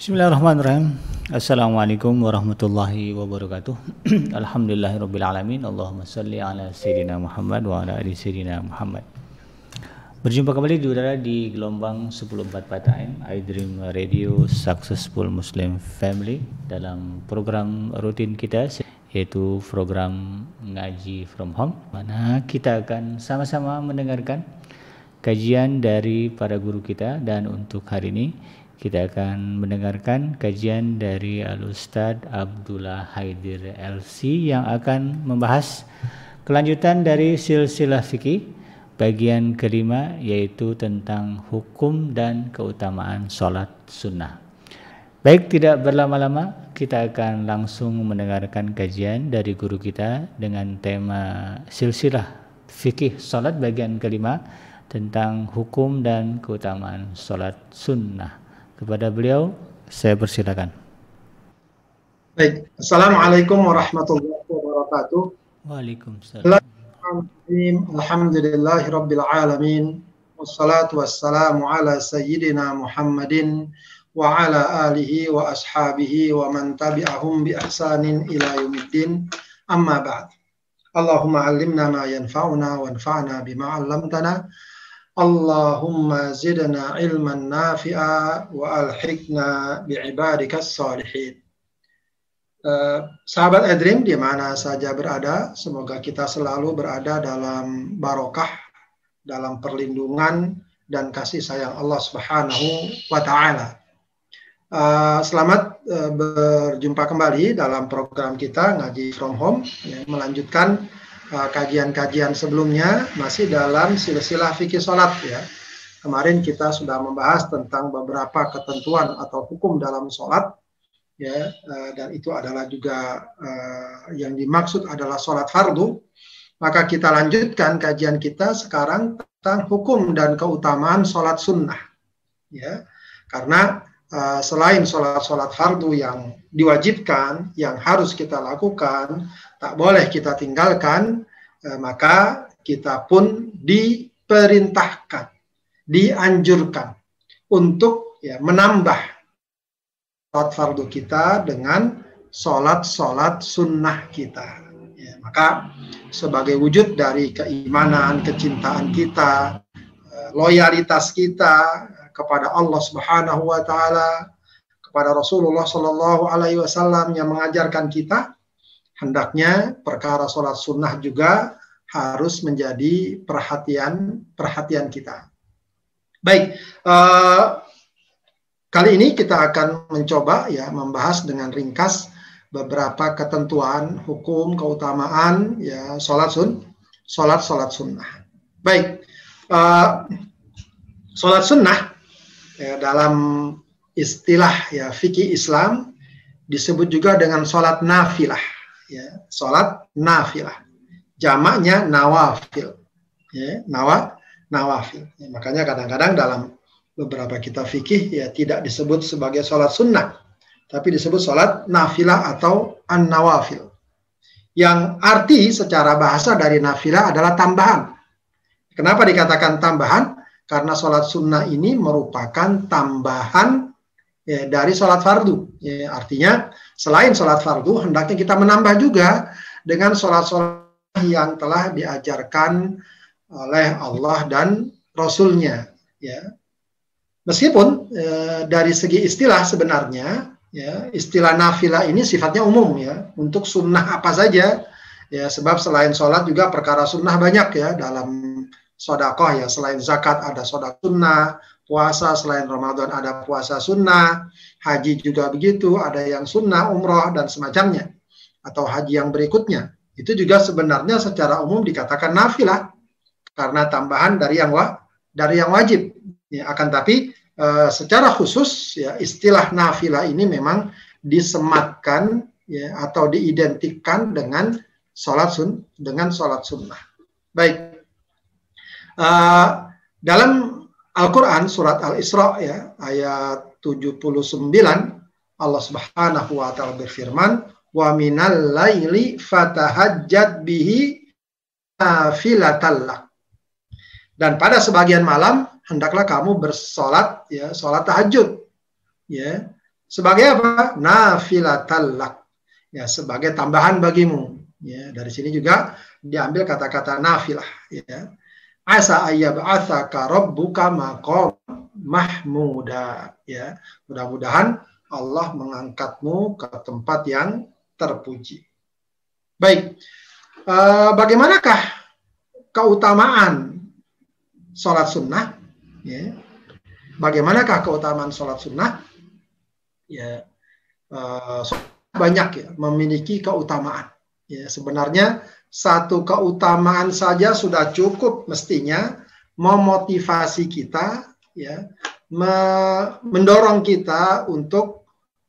Bismillahirrahmanirrahim. Assalamualaikum warahmatullahi wabarakatuh. Alhamdulillahirabbil Allahumma salli ala sayyidina Muhammad wa ala ali sayyidina Muhammad. Berjumpa kembali di udara di gelombang 104 AM iDream Radio Successful Muslim Family dalam program rutin kita yaitu program ngaji from home mana kita akan sama-sama mendengarkan kajian dari para guru kita dan untuk hari ini kita akan mendengarkan kajian dari Al-Ustadz Abdullah Haidir LC yang akan membahas kelanjutan dari silsilah fikih bagian kelima yaitu tentang hukum dan keutamaan sholat sunnah. Baik tidak berlama-lama kita akan langsung mendengarkan kajian dari guru kita dengan tema silsilah fikih sholat bagian kelima tentang hukum dan keutamaan sholat sunnah. Kepada beliau saya persilakan. Baik, Assalamualaikum warahmatullahi wabarakatuh. Waalaikumsalam. Alhamdulillahi Rabbil Alamin Wassalatu wassalamu ala Sayyidina Muhammadin Wa ala alihi wa ashabihi Wa man tabi'ahum bi ahsanin ila yumiddin Amma ba'd Allahumma alimna ma yanfa'una Wanfa'na bima allamtana Allahumma zidna ilman nafi'a wa alhiqna bi'ibadikas salihin. Uh, sahabat Edrim di mana saja berada, semoga kita selalu berada dalam barokah, dalam perlindungan dan kasih sayang Allah Subhanahu wa taala. Uh, selamat uh, berjumpa kembali dalam program kita ngaji from home, ya, melanjutkan Eh, kajian-kajian sebelumnya masih dalam silsilah fikih sholat ya. Kemarin kita sudah membahas tentang beberapa ketentuan atau hukum dalam sholat ya eh, dan itu adalah juga uh, yang dimaksud adalah sholat fardu. Maka kita lanjutkan kajian kita sekarang tentang hukum dan keutamaan sholat sunnah ya karena uh, selain sholat-sholat fardu yang diwajibkan yang harus kita lakukan tak boleh kita tinggalkan, eh, maka kita pun diperintahkan, dianjurkan untuk ya, menambah sholat fardu kita dengan sholat-sholat sunnah kita. Ya, maka sebagai wujud dari keimanan, kecintaan kita, eh, loyalitas kita kepada Allah Subhanahu wa taala, kepada Rasulullah Shallallahu alaihi wasallam yang mengajarkan kita hendaknya perkara sholat sunnah juga harus menjadi perhatian perhatian kita. Baik, uh, kali ini kita akan mencoba ya membahas dengan ringkas beberapa ketentuan hukum keutamaan ya sholat sun sholat sholat sunnah. Baik, uh, sholat sunnah ya, dalam istilah ya fikih Islam disebut juga dengan sholat nafilah ya sholat nafilah. Jamaknya nawafil ya nawa nawafil. Ya, makanya kadang-kadang dalam beberapa kitab fikih ya tidak disebut sebagai sholat sunnah tapi disebut sholat nafilah atau an nawafil yang arti secara bahasa dari nafilah adalah tambahan. Kenapa dikatakan tambahan karena sholat sunnah ini merupakan tambahan ya, dari sholat fardu. Ya, artinya selain sholat fardu, hendaknya kita menambah juga dengan sholat-sholat yang telah diajarkan oleh Allah dan Rasulnya. Ya. Meskipun e, dari segi istilah sebenarnya, ya, istilah nafilah ini sifatnya umum ya, untuk sunnah apa saja. Ya, sebab selain sholat juga perkara sunnah banyak ya dalam sodakoh ya. Selain zakat ada sodak sunnah, puasa selain Ramadan ada puasa sunnah, haji juga begitu, ada yang sunnah, umroh, dan semacamnya. Atau haji yang berikutnya. Itu juga sebenarnya secara umum dikatakan nafilah. Karena tambahan dari yang wa, dari yang wajib. Ya, akan tapi e, secara khusus ya istilah nafilah ini memang disematkan ya, atau diidentikan dengan sholat sun dengan sholat sunnah. Baik. Uh, dalam Al-Quran surat Al-Isra ya ayat 79 Allah Subhanahu wa taala berfirman wa minal laili fatahajjat bihi nafilatallak dan pada sebagian malam hendaklah kamu bersolat ya solat tahajud ya sebagai apa? Nafilatallak. Ya, sebagai tambahan bagimu. Ya, dari sini juga diambil kata-kata nafilah ya. Asa ayyab'atsaka rabbuka maqam mahmuda ya. Mudah-mudahan Allah mengangkatmu ke tempat yang terpuji. Baik. Uh, bagaimanakah keutamaan sholat sunnah? Ya. Bagaimanakah keutamaan sholat sunnah? Ya, uh, banyak ya memiliki keutamaan. Ya, sebenarnya satu keutamaan saja sudah cukup mestinya memotivasi kita ya me mendorong kita untuk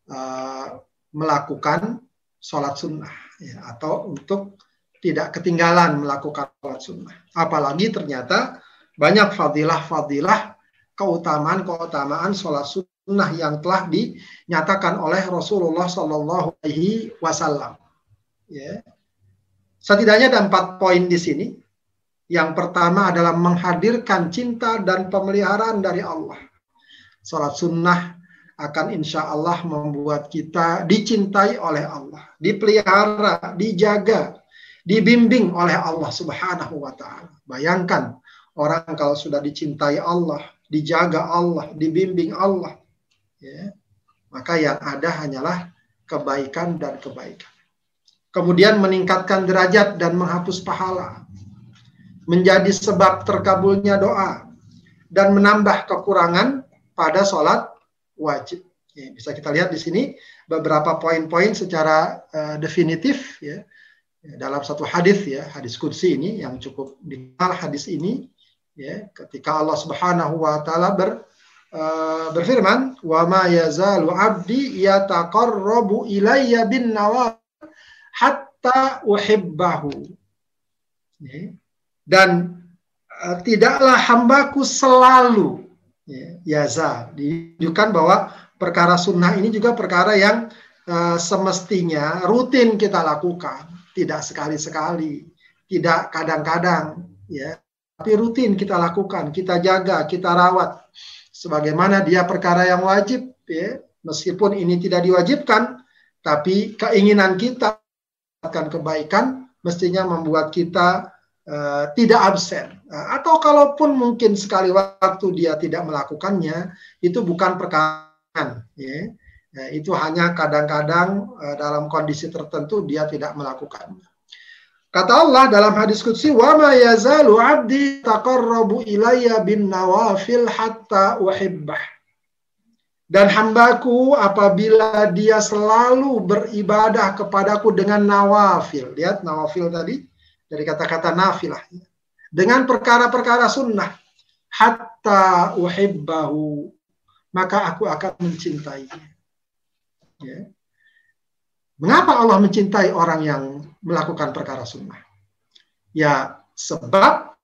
uh, melakukan sholat sunnah ya, atau untuk tidak ketinggalan melakukan sholat sunnah. Apalagi ternyata banyak fadilah-fadilah keutamaan-keutamaan sholat sunnah yang telah dinyatakan oleh Rasulullah Shallallahu Alaihi Wasallam ya Setidaknya ada empat poin di sini. Yang pertama adalah menghadirkan cinta dan pemeliharaan dari Allah. Salat sunnah akan insya Allah membuat kita dicintai oleh Allah, dipelihara, dijaga, dibimbing oleh Allah Subhanahu wa Ta'ala. Bayangkan orang kalau sudah dicintai Allah, dijaga Allah, dibimbing Allah, ya, maka yang ada hanyalah kebaikan dan kebaikan kemudian meningkatkan derajat dan menghapus pahala, menjadi sebab terkabulnya doa, dan menambah kekurangan pada sholat wajib. Ya, bisa kita lihat di sini beberapa poin-poin secara uh, definitif ya. Dalam satu hadis ya hadis kudsi ini yang cukup dikenal hadis ini ya. Ketika Allah Subhanahu wa taala ber uh, berfirman wa ma yazalu abdi yataqarrabu ilayya bin nawafil hatta uhibbahu. Dan uh, tidaklah hambaku selalu ya, yaza. Ditunjukkan bahwa perkara sunnah ini juga perkara yang uh, semestinya rutin kita lakukan, tidak sekali-sekali, tidak kadang-kadang, ya, tapi rutin kita lakukan, kita jaga, kita rawat, sebagaimana dia perkara yang wajib, ya, meskipun ini tidak diwajibkan, tapi keinginan kita mendapatkan kebaikan mestinya membuat kita uh, tidak absen. Uh, atau kalaupun mungkin sekali waktu dia tidak melakukannya itu bukan perkara ya. Uh, itu hanya kadang-kadang uh, dalam kondisi tertentu dia tidak melakukannya Kata Allah dalam hadis qudsi, "Wa ma yazalu 'abdi taqarrabu ilayya bin nawafil hatta uhibbah." Dan hambaku apabila dia selalu beribadah kepadaku dengan nawafil. Lihat nawafil tadi dari kata-kata nafilah. Dengan perkara-perkara sunnah. Hatta uhibbahu. Maka aku akan mencintainya. Ya. Mengapa Allah mencintai orang yang melakukan perkara sunnah? Ya sebab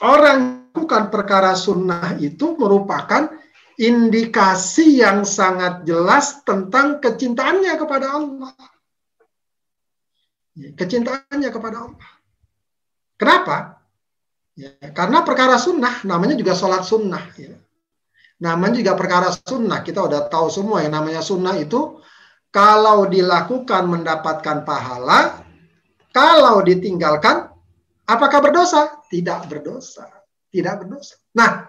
orang melakukan perkara sunnah itu merupakan indikasi yang sangat jelas tentang kecintaannya kepada Allah. Ya, kecintaannya kepada Allah. Kenapa? Ya, karena perkara sunnah, namanya juga sholat sunnah. Ya. Namanya juga perkara sunnah. Kita udah tahu semua yang namanya sunnah itu kalau dilakukan mendapatkan pahala, kalau ditinggalkan, apakah berdosa? Tidak berdosa. Tidak berdosa. Nah,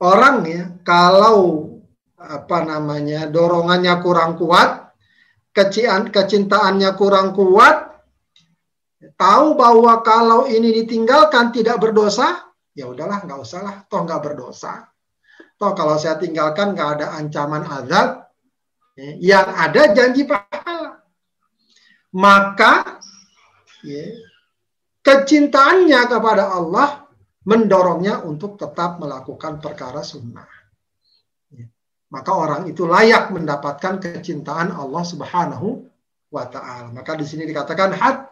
orang ya kalau apa namanya dorongannya kurang kuat, kecian, kecintaannya kurang kuat, tahu bahwa kalau ini ditinggalkan tidak berdosa, ya udahlah nggak usah lah, toh nggak berdosa. Toh kalau saya tinggalkan nggak ada ancaman azab, ya, yang ada janji pahala. Maka ya, kecintaannya kepada Allah mendorongnya untuk tetap melakukan perkara sunnah. Ya. Maka orang itu layak mendapatkan kecintaan Allah Subhanahu wa taala. Maka di sini dikatakan hat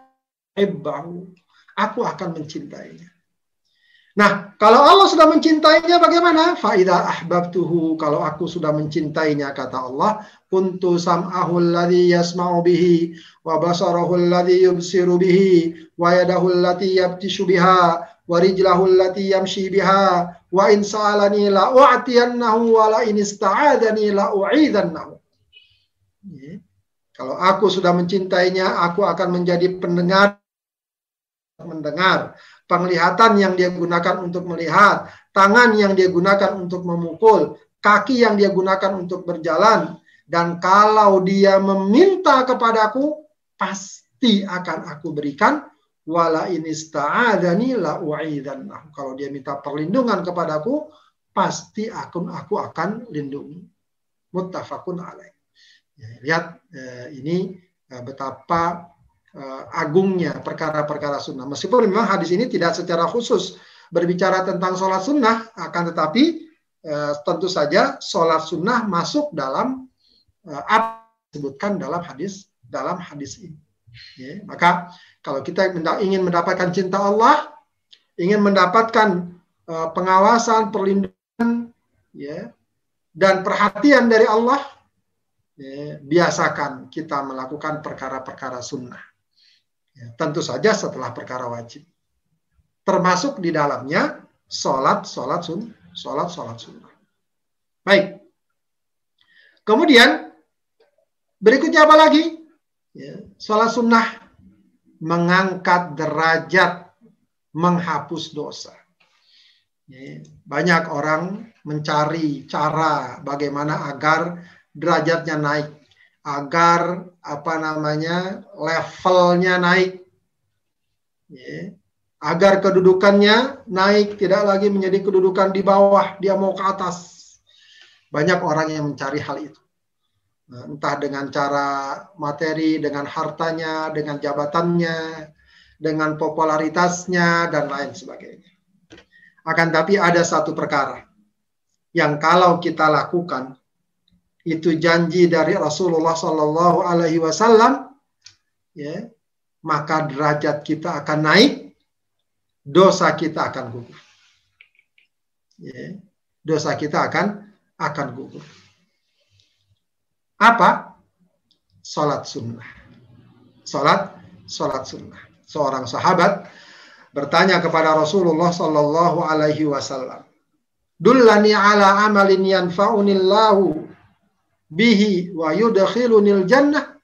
aku akan mencintainya. Nah, kalau Allah sudah mencintainya bagaimana? Faidah ahbabtuhu. Kalau aku sudah mencintainya kata Allah, kuntu sam'ahu alladhi yasma'u bihi wa basarahu alladhi yubsiru bihi wa yadahu wa rijlahu allati yamshi biha. Wa in sa'alani la u'tiyannahu wa la in ista'adani la. Kalau aku sudah mencintainya, aku akan menjadi pendengar. Mendengar, penglihatan yang dia gunakan untuk melihat, tangan yang dia gunakan untuk memukul, kaki yang dia gunakan untuk berjalan, dan kalau dia meminta kepadaku, pasti akan aku berikan. Wala inista'adani la u'idannahu. Kalau dia minta perlindungan kepadaku, pasti aku aku akan lindungi. Muttafaqun alaih. Ya, lihat eh, ini eh, betapa eh, agungnya perkara-perkara sunnah. Meskipun memang hadis ini tidak secara khusus berbicara tentang sholat sunnah, akan tetapi eh, tentu saja sholat sunnah masuk dalam eh, apa disebutkan dalam hadis dalam hadis ini. Ya, maka kalau kita ingin mendapatkan cinta Allah, ingin mendapatkan uh, pengawasan, perlindungan, ya, dan perhatian dari Allah, ya, biasakan kita melakukan perkara-perkara sunnah. Ya, tentu saja setelah perkara wajib. Termasuk di dalamnya sholat, sholat sun, sholat, sholat sunnah. Baik. Kemudian berikutnya apa lagi? Ya, sholat sunnah mengangkat derajat, menghapus dosa. Ya, banyak orang mencari cara bagaimana agar derajatnya naik, agar apa namanya levelnya naik, agar kedudukannya naik, tidak lagi menjadi kedudukan di bawah, dia mau ke atas. Banyak orang yang mencari hal itu. Nah, entah dengan cara materi, dengan hartanya, dengan jabatannya, dengan popularitasnya, dan lain sebagainya. Akan tapi ada satu perkara yang kalau kita lakukan, itu janji dari Rasulullah Sallallahu Alaihi Wasallam, ya, maka derajat kita akan naik, dosa kita akan gugur. Ya, dosa kita akan akan gugur. Apa? Salat sunnah. Salat, salat sunnah. Seorang sahabat bertanya kepada Rasulullah Sallallahu Alaihi Wasallam, Dullani ala amalin yanfa'unillahu bihi wa yudkhilunil jannah.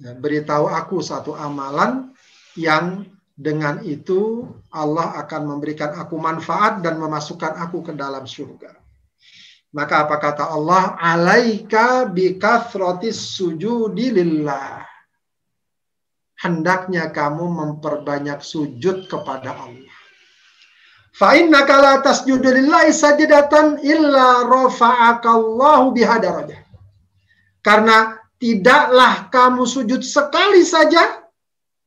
Ya, beritahu aku satu amalan yang dengan itu Allah akan memberikan aku manfaat dan memasukkan aku ke dalam surga. Maka apa kata Allah? Alaika bikathrotis sujudi lillah. Hendaknya kamu memperbanyak sujud kepada Allah. Fa innaka la tasjudu lillahi illa rafa'akallahu biha darajah. Karena tidaklah kamu sujud sekali saja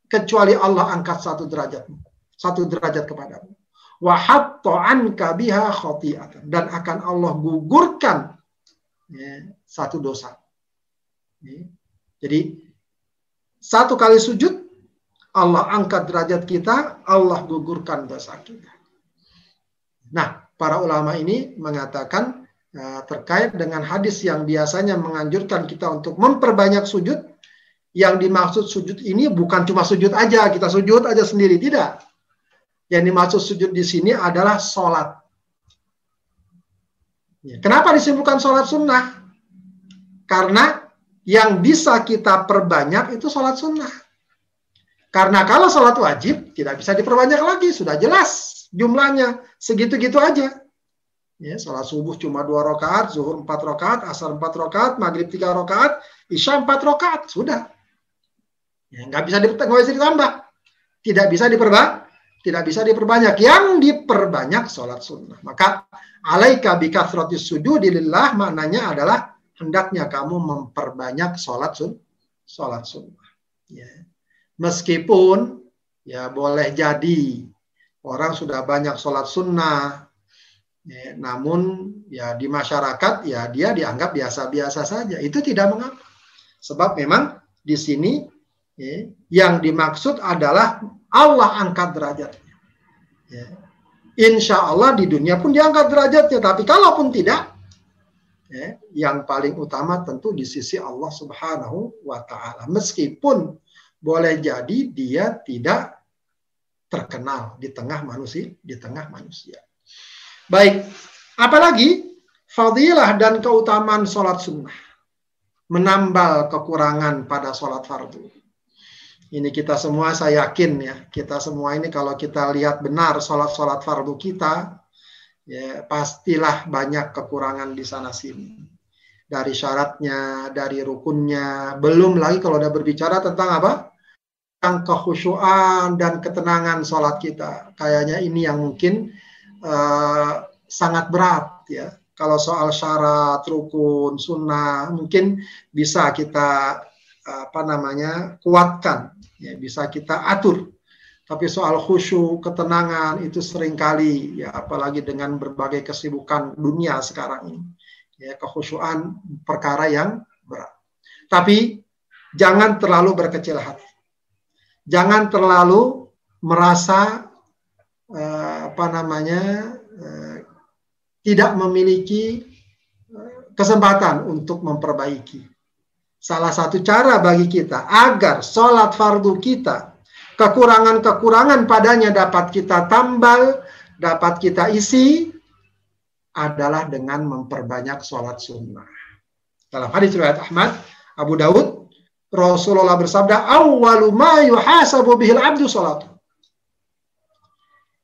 kecuali Allah angkat satu derajat satu derajat kepadamu. Wa anka biha khoti'atan dan akan Allah gugurkan ya, satu dosa. Ya. Jadi satu kali sujud Allah angkat derajat kita, Allah gugurkan dosa kita. Nah, para ulama ini mengatakan uh, terkait dengan hadis yang biasanya menganjurkan kita untuk memperbanyak sujud, yang dimaksud sujud ini bukan cuma sujud aja, kita sujud aja sendiri, tidak. Yang dimaksud sujud di sini adalah sholat. Ya, kenapa disebutkan sholat sunnah? Karena yang bisa kita perbanyak itu sholat sunnah. Karena kalau sholat wajib tidak bisa diperbanyak lagi, sudah jelas jumlahnya segitu-gitu aja. Ya, sholat subuh cuma dua rakaat, zuhur empat rakaat, asar empat rakaat, maghrib tiga rakaat, isya empat rakaat, sudah. Ya, nggak bisa ditambah, tidak bisa diperbanyak, tidak bisa diperbanyak. Yang diperbanyak sholat sunnah. Maka alaika bikathratis sujudi lillah maknanya adalah hendaknya kamu memperbanyak sholat sun, sholat sunnah. Ya. Meskipun ya boleh jadi orang sudah banyak sholat sunnah, ya, namun ya di masyarakat ya dia dianggap biasa-biasa saja. Itu tidak mengapa. Sebab memang di sini ya, yang dimaksud adalah Allah angkat derajatnya. Ya. Insya Allah di dunia pun diangkat derajatnya. Tapi kalaupun tidak, ya, yang paling utama tentu di sisi Allah Subhanahu wa Ta'ala. Meskipun boleh jadi dia tidak terkenal di tengah manusia, di tengah manusia. Baik, apalagi fadilah dan keutamaan sholat sunnah. menambal kekurangan pada sholat fardu. Ini kita semua saya yakin ya, kita semua ini kalau kita lihat benar sholat-sholat fardu kita, ya pastilah banyak kekurangan di sana sini. Dari syaratnya, dari rukunnya, belum lagi kalau udah berbicara tentang apa? Tentang kekhusyuan dan ketenangan sholat kita. Kayaknya ini yang mungkin uh, sangat berat ya kalau soal syarat, rukun, sunnah, mungkin bisa kita apa namanya kuatkan, ya bisa kita atur. Tapi soal khusyuk, ketenangan itu sering kali ya apalagi dengan berbagai kesibukan dunia sekarang ini, ya kekhusyuan perkara yang berat. Tapi jangan terlalu berkecil hati, jangan terlalu merasa eh, apa namanya eh, tidak memiliki eh, kesempatan untuk memperbaiki. Salah satu cara bagi kita agar sholat fardu kita, kekurangan-kekurangan padanya dapat kita tambal, dapat kita isi, adalah dengan memperbanyak sholat sunnah. Dalam hadis riwayat Ahmad, Abu Daud, Rasulullah bersabda, "Awwalu ma yuhasabu bihil abdu sholatu."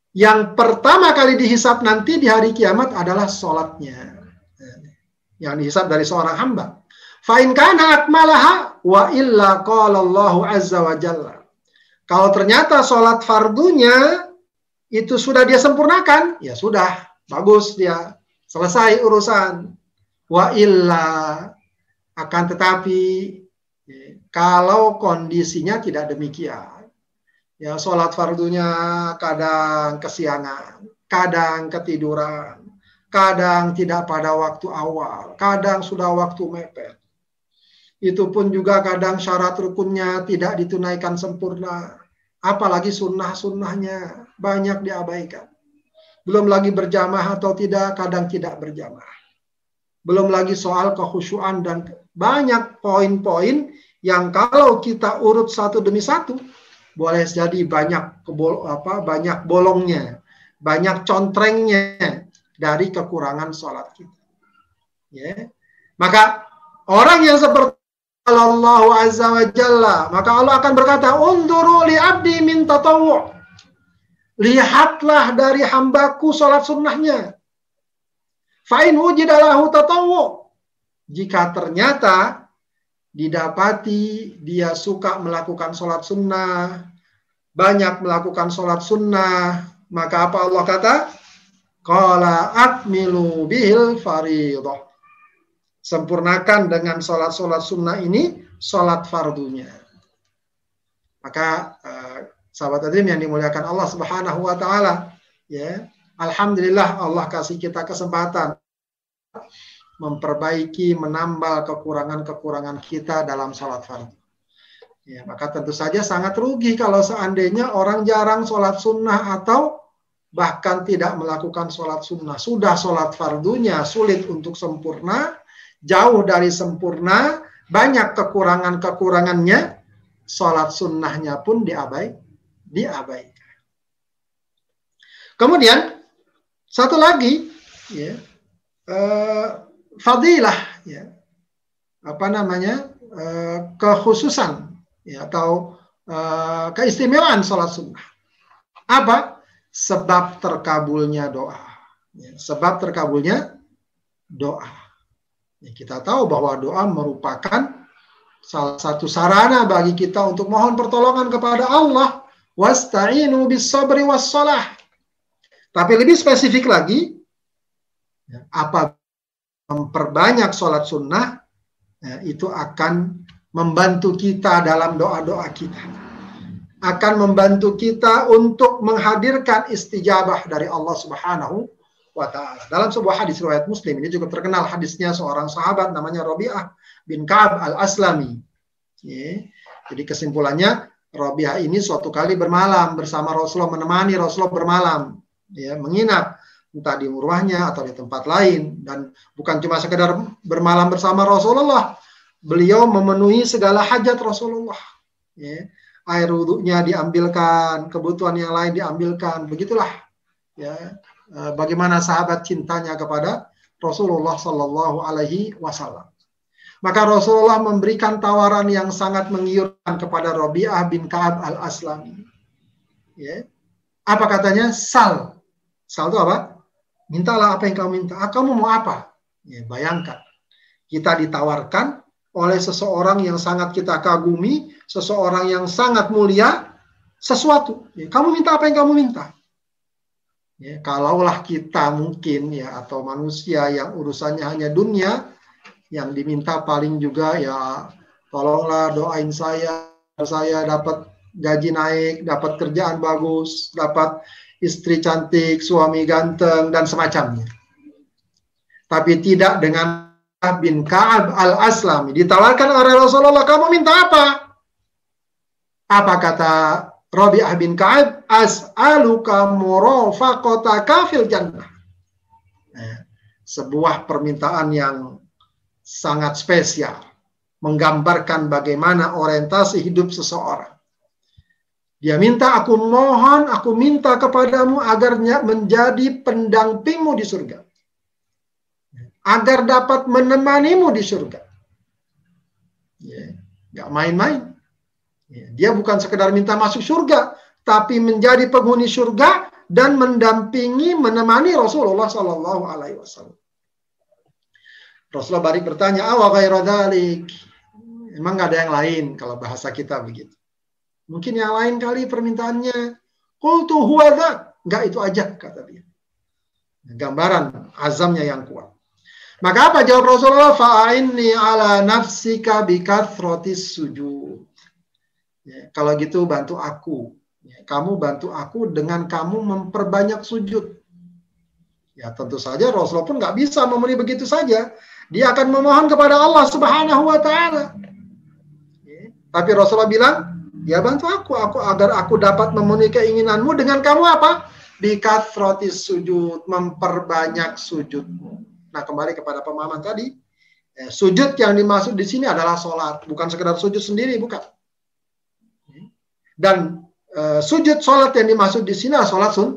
yang pertama kali dihisap nanti di hari kiamat adalah sholatnya. Yang dihisap dari seorang hamba. Fa'in kana akmalaha wa illa qala Allah azza wa jalla. Kalau ternyata sholat fardunya itu sudah dia sempurnakan, ya sudah, bagus dia, selesai urusan. Wa illa akan tetapi kalau kondisinya tidak demikian, Ya, sholat fardunya kadang kesiangan, kadang ketiduran, kadang tidak pada waktu awal, kadang sudah waktu mepet. Itu pun juga kadang syarat rukunnya tidak ditunaikan sempurna. Apalagi sunnah-sunnahnya banyak diabaikan. Belum lagi berjamaah atau tidak, kadang tidak berjamaah. Belum lagi soal kehusuan dan banyak poin-poin yang kalau kita urut satu demi satu, boleh jadi banyak kebol, apa banyak bolongnya, banyak contrengnya dari kekurangan sholat kita. Ya. Maka orang yang seperti Allah Azza wa Jalla, maka Allah akan berkata, "Unduru li abdi min tatawu." Lihatlah dari hambaku sholat sunnahnya. Fa'in wujidalahu tatawu. Jika ternyata didapati dia suka melakukan sholat sunnah, banyak melakukan sholat sunnah, maka apa Allah kata? Qala akmilu bihil faridah. Sempurnakan dengan sholat-sholat sunnah ini, sholat fardunya. Maka uh, sahabat adrim yang dimuliakan Allah Subhanahu wa taala, ya. Alhamdulillah Allah kasih kita kesempatan memperbaiki, menambal kekurangan-kekurangan kita dalam sholat fardu. Ya, maka tentu saja sangat rugi kalau seandainya orang jarang sholat sunnah atau bahkan tidak melakukan sholat sunnah. Sudah sholat fardunya sulit untuk sempurna, jauh dari sempurna, banyak kekurangan-kekurangannya, sholat sunnahnya pun diabai, diabaikan. Kemudian satu lagi, ya, eh, fadilah ya apa namanya uh, kekhususan ya atau uh, keistimewaan sholat sunnah. Apa? Sebab terkabulnya doa. Ya, sebab terkabulnya doa ya, kita tahu bahwa doa merupakan salah satu sarana bagi kita untuk mohon pertolongan kepada Allah wasta'inu bis sabri was tapi lebih spesifik lagi ya, apa memperbanyak sholat sunnah, ya, itu akan membantu kita dalam doa-doa kita. Akan membantu kita untuk menghadirkan istijabah dari Allah Subhanahu wa taala. Dalam sebuah hadis riwayat Muslim ini juga terkenal hadisnya seorang sahabat namanya Rabi'ah bin Ka'ab Al-Aslami. Jadi kesimpulannya Rabi'ah ini suatu kali bermalam bersama Rasulullah menemani Rasulullah bermalam ya menginap entah di rumahnya atau di tempat lain dan bukan cuma sekedar bermalam bersama Rasulullah beliau memenuhi segala hajat Rasulullah ya. air wudhunya diambilkan kebutuhan yang lain diambilkan begitulah ya bagaimana sahabat cintanya kepada Rasulullah Shallallahu Alaihi Wasallam Maka Rasulullah memberikan tawaran yang sangat menggiurkan kepada Robi'ah bin Ka'ab al-Aslami. Ya. Apa katanya? Sal. Sal itu apa? Mintalah apa yang kamu minta. Ah, kamu mau apa? Ya, bayangkan. Kita ditawarkan oleh seseorang yang sangat kita kagumi, seseorang yang sangat mulia, sesuatu. Ya, kamu minta apa yang kamu minta. Ya, kalaulah kita mungkin ya atau manusia yang urusannya hanya dunia, yang diminta paling juga ya tolonglah doain saya saya dapat gaji naik, dapat kerjaan bagus, dapat istri cantik, suami ganteng dan semacamnya. Tapi tidak dengan bin Ka'ab al-Aslami. Ditawarkan oleh Rasulullah, kamu minta apa? Apa kata Rabi'ah bin Ka'ab? As'aluka murafaqataka fil jannah. Nah, sebuah permintaan yang sangat spesial, menggambarkan bagaimana orientasi hidup seseorang. Dia minta, aku mohon, aku minta kepadamu agar menjadi pendampingmu di surga. Agar dapat menemanimu di surga. Ya, gak main-main. Ya, dia bukan sekedar minta masuk surga, tapi menjadi penghuni surga dan mendampingi, menemani Rasulullah Shallallahu Alaihi Wasallam. Rasulullah balik bertanya, awa ghairadalik. Emang nggak ada yang lain kalau bahasa kita begitu. Mungkin yang lain kali permintaannya. Qultu huwa Enggak itu aja kata dia. Gambaran azamnya yang kuat. Maka apa jawab Rasulullah? Fa'inni ala nafsika bikathrotis sujud. Ya, kalau gitu bantu aku. Ya, kamu bantu aku dengan kamu memperbanyak sujud. Ya tentu saja Rasulullah pun nggak bisa memenuhi begitu saja. Dia akan memohon kepada Allah Subhanahu wa taala. Tapi Rasulullah bilang, ya bantu aku, aku agar aku dapat memenuhi keinginanmu dengan kamu apa? Dikathrotis sujud, memperbanyak sujudmu. Nah kembali kepada pemahaman tadi, eh, sujud yang dimaksud di sini adalah sholat, bukan sekedar sujud sendiri, bukan. Dan eh, sujud sholat yang dimaksud di sini adalah sholat sun,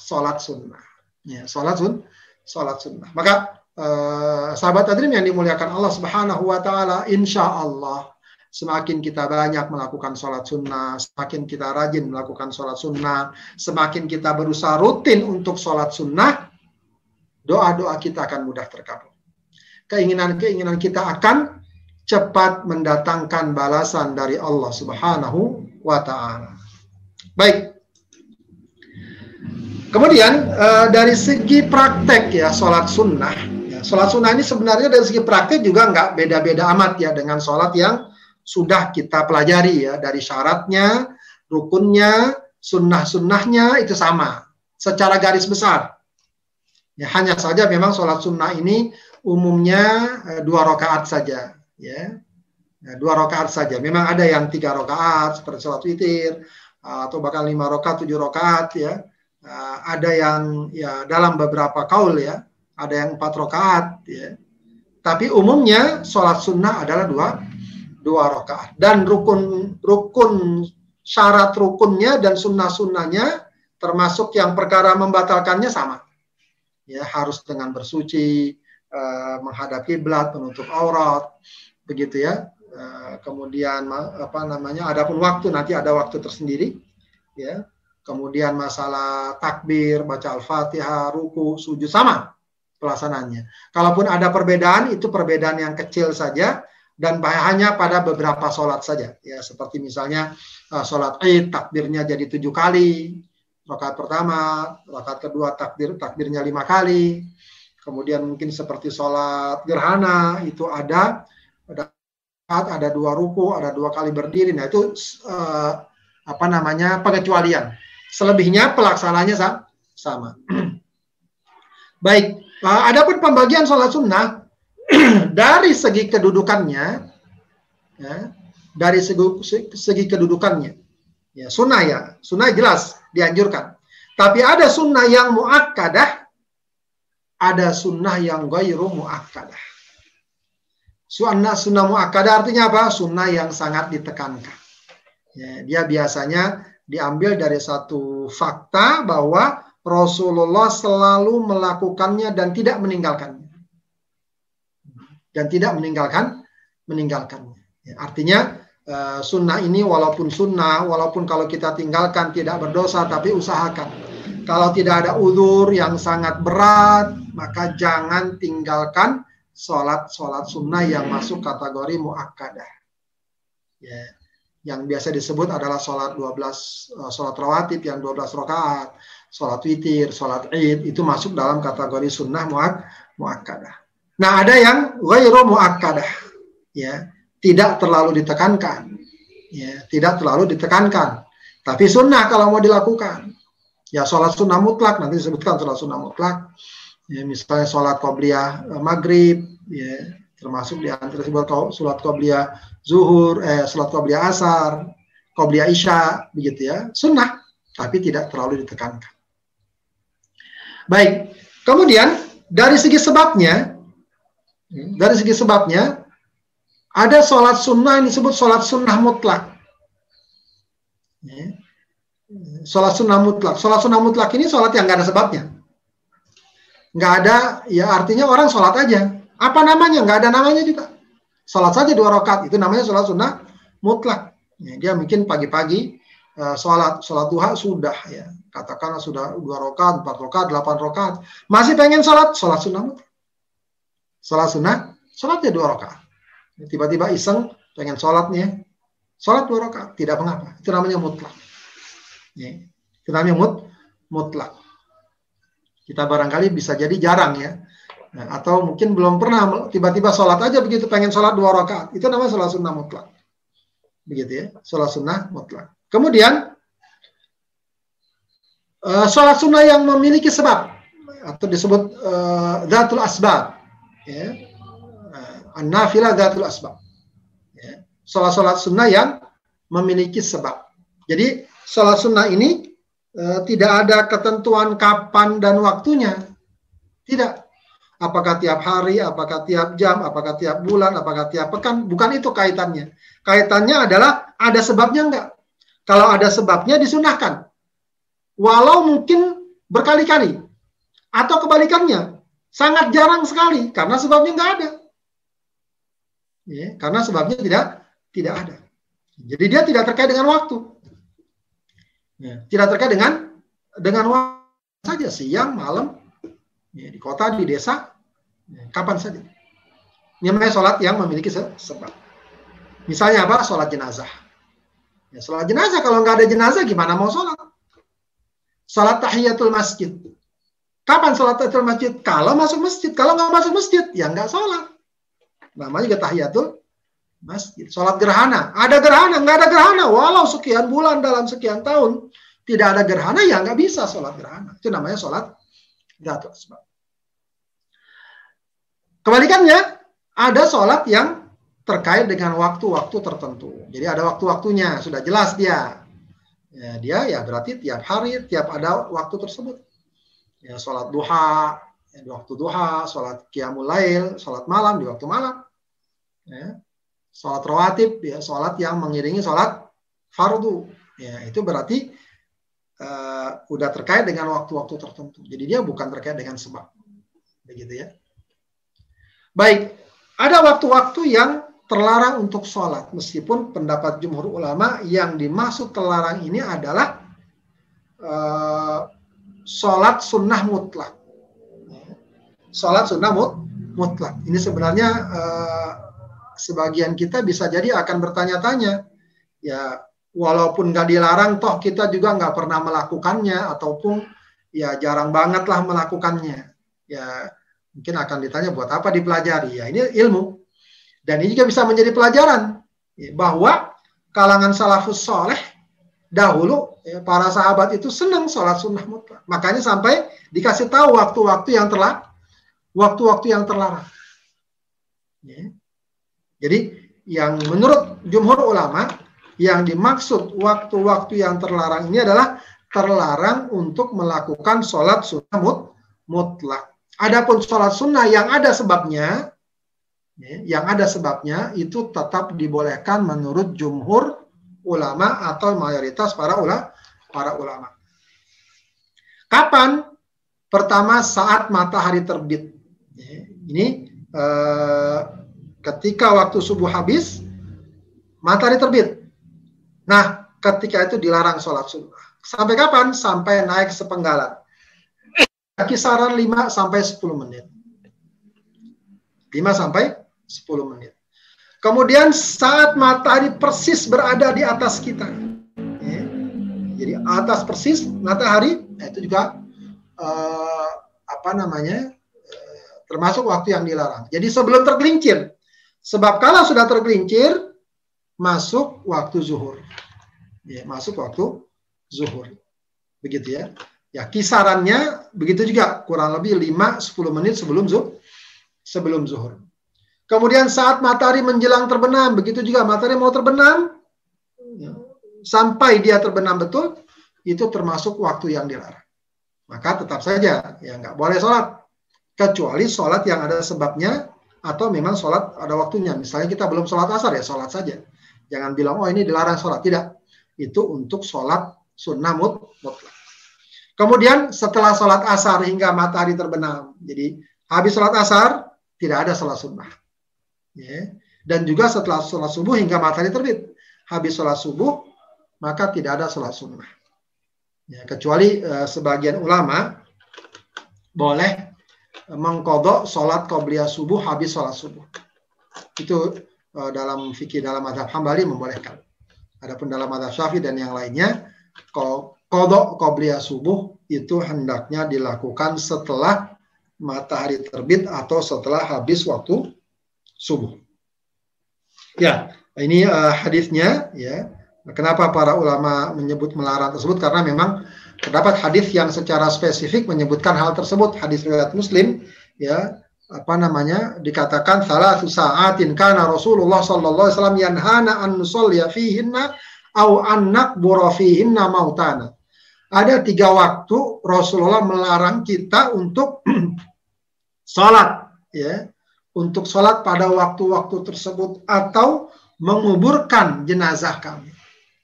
sholat sunnah. Ya, sholat sun, sholat sunnah. Maka uh, sahabat Adrim yang dimuliakan Allah Subhanahu wa taala, insya Allah semakin kita banyak melakukan sholat sunnah, semakin kita rajin melakukan sholat sunnah, semakin kita berusaha rutin untuk sholat sunnah, doa-doa kita akan mudah terkabul. Keinginan-keinginan kita akan cepat mendatangkan balasan dari Allah Subhanahu wa taala. Baik. Kemudian uh, dari segi praktek ya sholat sunnah sholat sunnah ini sebenarnya dari segi praktik juga nggak beda-beda amat ya dengan sholat yang sudah kita pelajari ya dari syaratnya, rukunnya, sunnah-sunnahnya itu sama secara garis besar. Ya, hanya saja memang sholat sunnah ini umumnya eh, dua rakaat saja, ya. Ya dua rakaat saja. Memang ada yang tiga rakaat seperti sholat witir atau bahkan lima rakaat, tujuh rakaat, ya. Uh, ada yang ya dalam beberapa kaul ya ada yang empat rakaat ya. Tapi umumnya sholat sunnah adalah dua dua rakaat dan rukun rukun syarat rukunnya dan sunnah sunnahnya termasuk yang perkara membatalkannya sama. Ya harus dengan bersuci, eh, menghadap kiblat, menutup aurat, begitu ya. Eh, kemudian apa namanya? Adapun waktu nanti ada waktu tersendiri, ya. Kemudian masalah takbir, baca al-fatihah, ruku, sujud sama pelaksanaannya. Kalaupun ada perbedaan, itu perbedaan yang kecil saja dan hanya pada beberapa sholat saja. Ya, seperti misalnya uh, sholat id takbirnya jadi tujuh kali, rakaat pertama, rakaat kedua takbir takbirnya lima kali. Kemudian mungkin seperti sholat gerhana itu ada ada dua ruku, ada dua kali berdiri. Nah itu uh, apa namanya pengecualian. Selebihnya pelaksananya sama. Baik, uh, adapun pembagian sholat sunnah dari segi kedudukannya, ya, dari segi, segi kedudukannya, ya sunnah ya, sunnah jelas dianjurkan. Tapi ada sunnah yang muakkadah, ada sunnah yang gairu muakkadah. Sunnah sunnah muakkadah artinya apa? Sunnah yang sangat ditekankan. Ya, dia biasanya diambil dari satu fakta bahwa Rasulullah selalu melakukannya dan tidak meninggalkannya. Dan tidak meninggalkan meninggalkannya. Ya, artinya uh, sunnah ini walaupun sunnah, walaupun kalau kita tinggalkan tidak berdosa, tapi usahakan. Kalau tidak ada udur yang sangat berat, maka jangan tinggalkan sholat-sholat sunnah yang masuk kategori muakkadah. Ya, yang biasa disebut adalah sholat 12 uh, sholat rawatib yang 12 rakaat, sholat witir, sholat id itu masuk dalam kategori sunnah muak muakkadah. Nah ada yang ghairu muakkadah, ya tidak terlalu ditekankan, ya tidak terlalu ditekankan, tapi sunnah kalau mau dilakukan. Ya sholat sunnah mutlak nanti disebutkan sholat sunnah mutlak. Ya, misalnya sholat qobliyah eh, maghrib, ya termasuk di antara sholat qobliyah zuhur, eh, sholat qobliyah asar, qobliyah isya, begitu ya, sunnah, tapi tidak terlalu ditekankan. Baik, kemudian dari segi sebabnya, dari segi sebabnya, ada sholat sunnah yang disebut sholat sunnah mutlak. Ya. Sholat sunnah mutlak. Sholat sunnah mutlak ini sholat yang nggak ada sebabnya. Nggak ada, ya artinya orang sholat aja. Apa namanya? Nggak ada namanya juga. Sholat saja dua rakaat itu namanya sholat sunnah mutlak. Ya, dia mungkin pagi-pagi uh, sholat sholat duha sudah ya katakanlah sudah dua rakaat, empat rakaat, delapan rakaat, masih pengen sholat sholat sunnah mutlak. Sholat sunnah, sholatnya dua rakaat. Tiba-tiba iseng pengen sholat nih, ya. sholat dua rakaat tidak mengapa. Itu namanya mutlak. Ya, itu namanya mut, mutlak. Kita barangkali bisa jadi jarang ya Nah, atau mungkin belum pernah tiba-tiba sholat aja begitu pengen sholat dua rakaat. Itu namanya sholat sunnah mutlak. Begitu ya, sholat sunnah mutlak. Kemudian uh, sholat sunnah yang memiliki sebab atau disebut uh, asbab. Ya. Uh, An-nafilah datul asbab. Ya. Sholat-sholat sunnah yang memiliki sebab. Jadi sholat sunnah ini tidak ada ketentuan kapan dan waktunya. Tidak Apakah tiap hari, apakah tiap jam, apakah tiap bulan, apakah tiap pekan? Bukan itu kaitannya. Kaitannya adalah ada sebabnya enggak. Kalau ada sebabnya disunahkan. Walau mungkin berkali-kali. Atau kebalikannya. Sangat jarang sekali. Karena sebabnya enggak ada. Ya, karena sebabnya tidak tidak ada. Jadi dia tidak terkait dengan waktu. Ya, tidak terkait dengan dengan waktu saja siang, malam, ya, di kota, di desa, Kapan saja. Ini namanya sholat yang memiliki sebab. Misalnya apa? Sholat jenazah. Ya, sholat jenazah, kalau nggak ada jenazah gimana mau sholat? Sholat tahiyatul masjid. Kapan sholat tahiyatul masjid? Kalau masuk masjid. Kalau nggak masuk masjid, ya nggak sholat. Namanya juga tahiyatul masjid. Sholat gerhana. Ada gerhana, nggak ada gerhana. Walau sekian bulan dalam sekian tahun, tidak ada gerhana, ya nggak bisa sholat gerhana. Itu namanya sholat gatul sebab. Kebalikannya, ada sholat yang terkait dengan waktu-waktu tertentu. Jadi ada waktu-waktunya, sudah jelas dia. Ya, dia ya berarti tiap hari, tiap ada waktu tersebut. Ya, sholat duha, ya, di waktu duha, sholat qiyamul lail, sholat malam di waktu malam. Ya, sholat rawatib, ya, sholat yang mengiringi sholat fardu. Ya, itu berarti uh, udah terkait dengan waktu-waktu tertentu. Jadi dia bukan terkait dengan sebab. Begitu ya. Baik, ada waktu-waktu yang terlarang untuk sholat. Meskipun pendapat jumhur ulama yang dimaksud terlarang ini adalah uh, sholat sunnah mutlak. Sholat sunnah mut, mutlak. Ini sebenarnya uh, sebagian kita bisa jadi akan bertanya-tanya. Ya, walaupun nggak dilarang, toh kita juga nggak pernah melakukannya ataupun ya jarang banget lah melakukannya. Ya, Mungkin akan ditanya buat apa dipelajari? Ya ini ilmu. Dan ini juga bisa menjadi pelajaran ya, bahwa kalangan salafus soleh dahulu ya, para sahabat itu senang sholat sunnah mutlak. Makanya sampai dikasih tahu waktu-waktu yang telah waktu-waktu yang terlarang. Ya. Jadi yang menurut jumhur ulama yang dimaksud waktu-waktu yang terlarang ini adalah terlarang untuk melakukan sholat sunnah mutlak. Adapun sholat sunnah yang ada sebabnya, ya, yang ada sebabnya itu tetap dibolehkan menurut jumhur ulama atau mayoritas para ulama. Para ulama. Kapan? Pertama saat matahari terbit. Ya, ini eh, Ketika waktu subuh habis, matahari terbit. Nah, ketika itu dilarang sholat sunnah. Sampai kapan? Sampai naik sepenggalan. Kisaran 5 sampai 10 menit. 5 sampai 10 menit. Kemudian saat matahari persis berada di atas kita. Ya. Jadi atas persis matahari nah itu juga uh, apa namanya uh, termasuk waktu yang dilarang. Jadi sebelum tergelincir. Sebab kalau sudah tergelincir masuk waktu zuhur. Ya, masuk waktu zuhur. Begitu ya. Ya, kisarannya begitu juga kurang lebih 5 10 menit sebelum zuhur. Sebelum zuhur. Kemudian saat matahari menjelang terbenam, begitu juga matahari mau terbenam, sampai dia terbenam betul, itu termasuk waktu yang dilarang. Maka tetap saja, ya nggak boleh sholat. Kecuali sholat yang ada sebabnya, atau memang sholat ada waktunya. Misalnya kita belum sholat asar, ya sholat saja. Jangan bilang, oh ini dilarang sholat. Tidak. Itu untuk sholat sunnah mutlak. Kemudian setelah sholat asar hingga matahari terbenam. Jadi habis sholat asar, tidak ada sholat sunnah ya. dan juga setelah sholat subuh hingga matahari terbit. Habis sholat subuh, maka tidak ada sholat sunnah. Ya, kecuali uh, sebagian ulama boleh mengkodok sholat qobliyah subuh habis sholat subuh. Itu uh, dalam fikih dalam madhab hambali membolehkan. Adapun dalam madhab syafi'i dan yang lainnya, kodok qobliyah subuh itu hendaknya dilakukan setelah matahari terbit atau setelah habis waktu subuh. Ya, ini uh, hadisnya ya. Kenapa para ulama menyebut melarang tersebut? Karena memang terdapat hadis yang secara spesifik menyebutkan hal tersebut. Hadis riwayat Muslim ya apa namanya dikatakan salah saatin kana Rasulullah sallallahu alaihi wasallam yanhana an nusalliya fihinna au an naqbura fihinna mautana. Ada tiga waktu Rasulullah melarang kita untuk salat ya untuk sholat pada waktu-waktu tersebut atau menguburkan jenazah kami.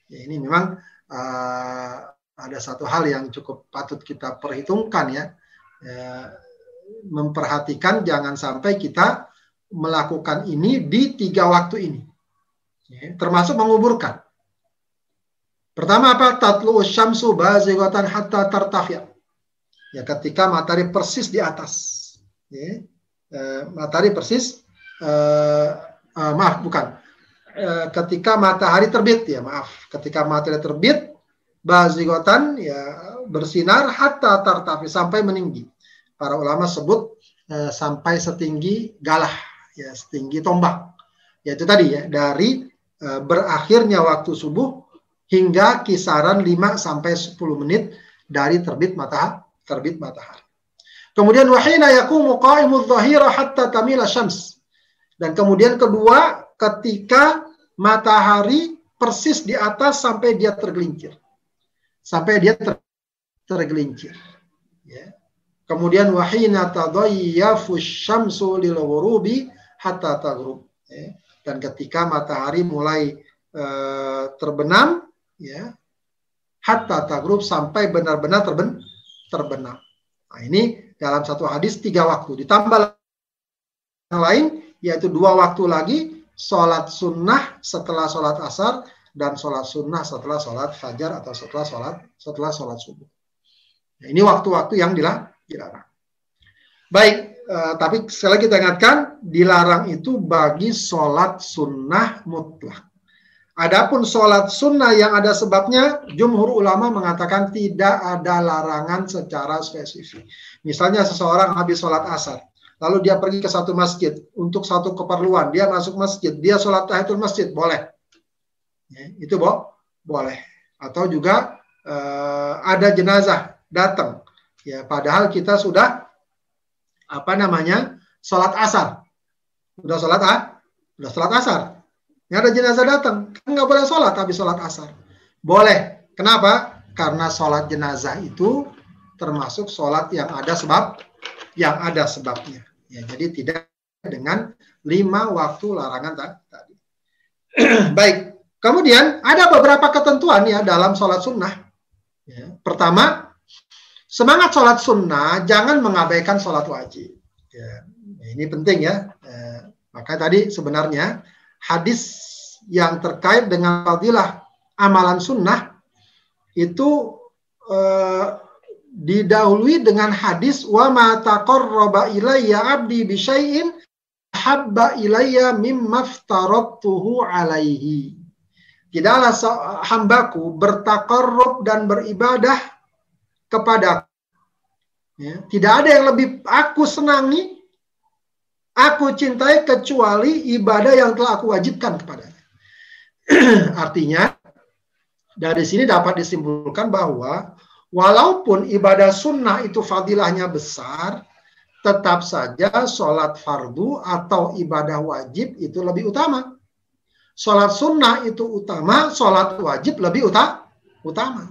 Ya, ini memang uh, ada satu hal yang cukup patut kita perhitungkan ya. ya, memperhatikan jangan sampai kita melakukan ini di tiga waktu ini, ya, termasuk menguburkan. Pertama apa? Tatlu syamsu bazigatan hatta tartafiya. Ya, ketika matahari persis di atas. Ya, eh, matahari persis eh, eh, maaf bukan ketika matahari terbit ya maaf ketika matahari terbit bazigotan ya bersinar hatta tartafi sampai meninggi para ulama sebut eh, sampai setinggi galah ya setinggi tombak yaitu tadi ya dari eh, berakhirnya waktu subuh hingga kisaran 5 sampai 10 menit dari terbit matahari terbit matahari Kemudian wahina yakumu qa'imudz dhahira hatta tamila syams. Dan kemudian kedua ketika matahari persis di atas sampai dia tergelincir. Sampai dia ter tergelincir. Ya. Kemudian wahina tadayyafu syamsu lil ghurubi hatta taghrub. Ya. Dan ketika matahari mulai uh, terbenam ya hatta taghrub sampai benar-benar terben terbenam. Nah, ini dalam satu hadis tiga waktu. Ditambah yang lain, yaitu dua waktu lagi, sholat sunnah setelah sholat asar, dan sholat sunnah setelah sholat fajar atau setelah sholat setelah sholat subuh. Nah, ini waktu-waktu yang dilarang. Baik, eh, tapi sekali lagi kita ingatkan, dilarang itu bagi sholat sunnah mutlak. Adapun sholat sunnah yang ada sebabnya, jumhur ulama mengatakan tidak ada larangan secara spesifik. Misalnya seseorang habis sholat asar, lalu dia pergi ke satu masjid untuk satu keperluan, dia masuk masjid, dia sholat tahiyatul masjid, boleh. Ya, itu bo boleh. Atau juga uh, ada jenazah datang, ya padahal kita sudah apa namanya sholat asar, sudah sholat ah, sudah sholat asar, ini ada jenazah datang, kan nggak boleh sholat tapi sholat asar. Boleh. Kenapa? Karena sholat jenazah itu termasuk sholat yang ada sebab, yang ada sebabnya. Ya, jadi tidak dengan lima waktu larangan tadi. Baik. Kemudian ada beberapa ketentuan ya dalam sholat sunnah. Ya. Pertama, semangat sholat sunnah jangan mengabaikan sholat wajib. Ya. Ini penting ya. Eh, maka tadi sebenarnya hadis yang terkait dengan fadilah amalan sunnah itu eh, didahului dengan hadis wa ma taqarraba ilayya abdi bi syai'in habba ilayya mimma alaihi. Tidaklah hambaku bertakarrub dan beribadah kepada ya, tidak ada yang lebih aku senangi aku cintai kecuali ibadah yang telah aku wajibkan kepadanya. Artinya dari sini dapat disimpulkan bahwa walaupun ibadah sunnah itu fadilahnya besar, tetap saja sholat fardu atau ibadah wajib itu lebih utama. Sholat sunnah itu utama, sholat wajib lebih utama.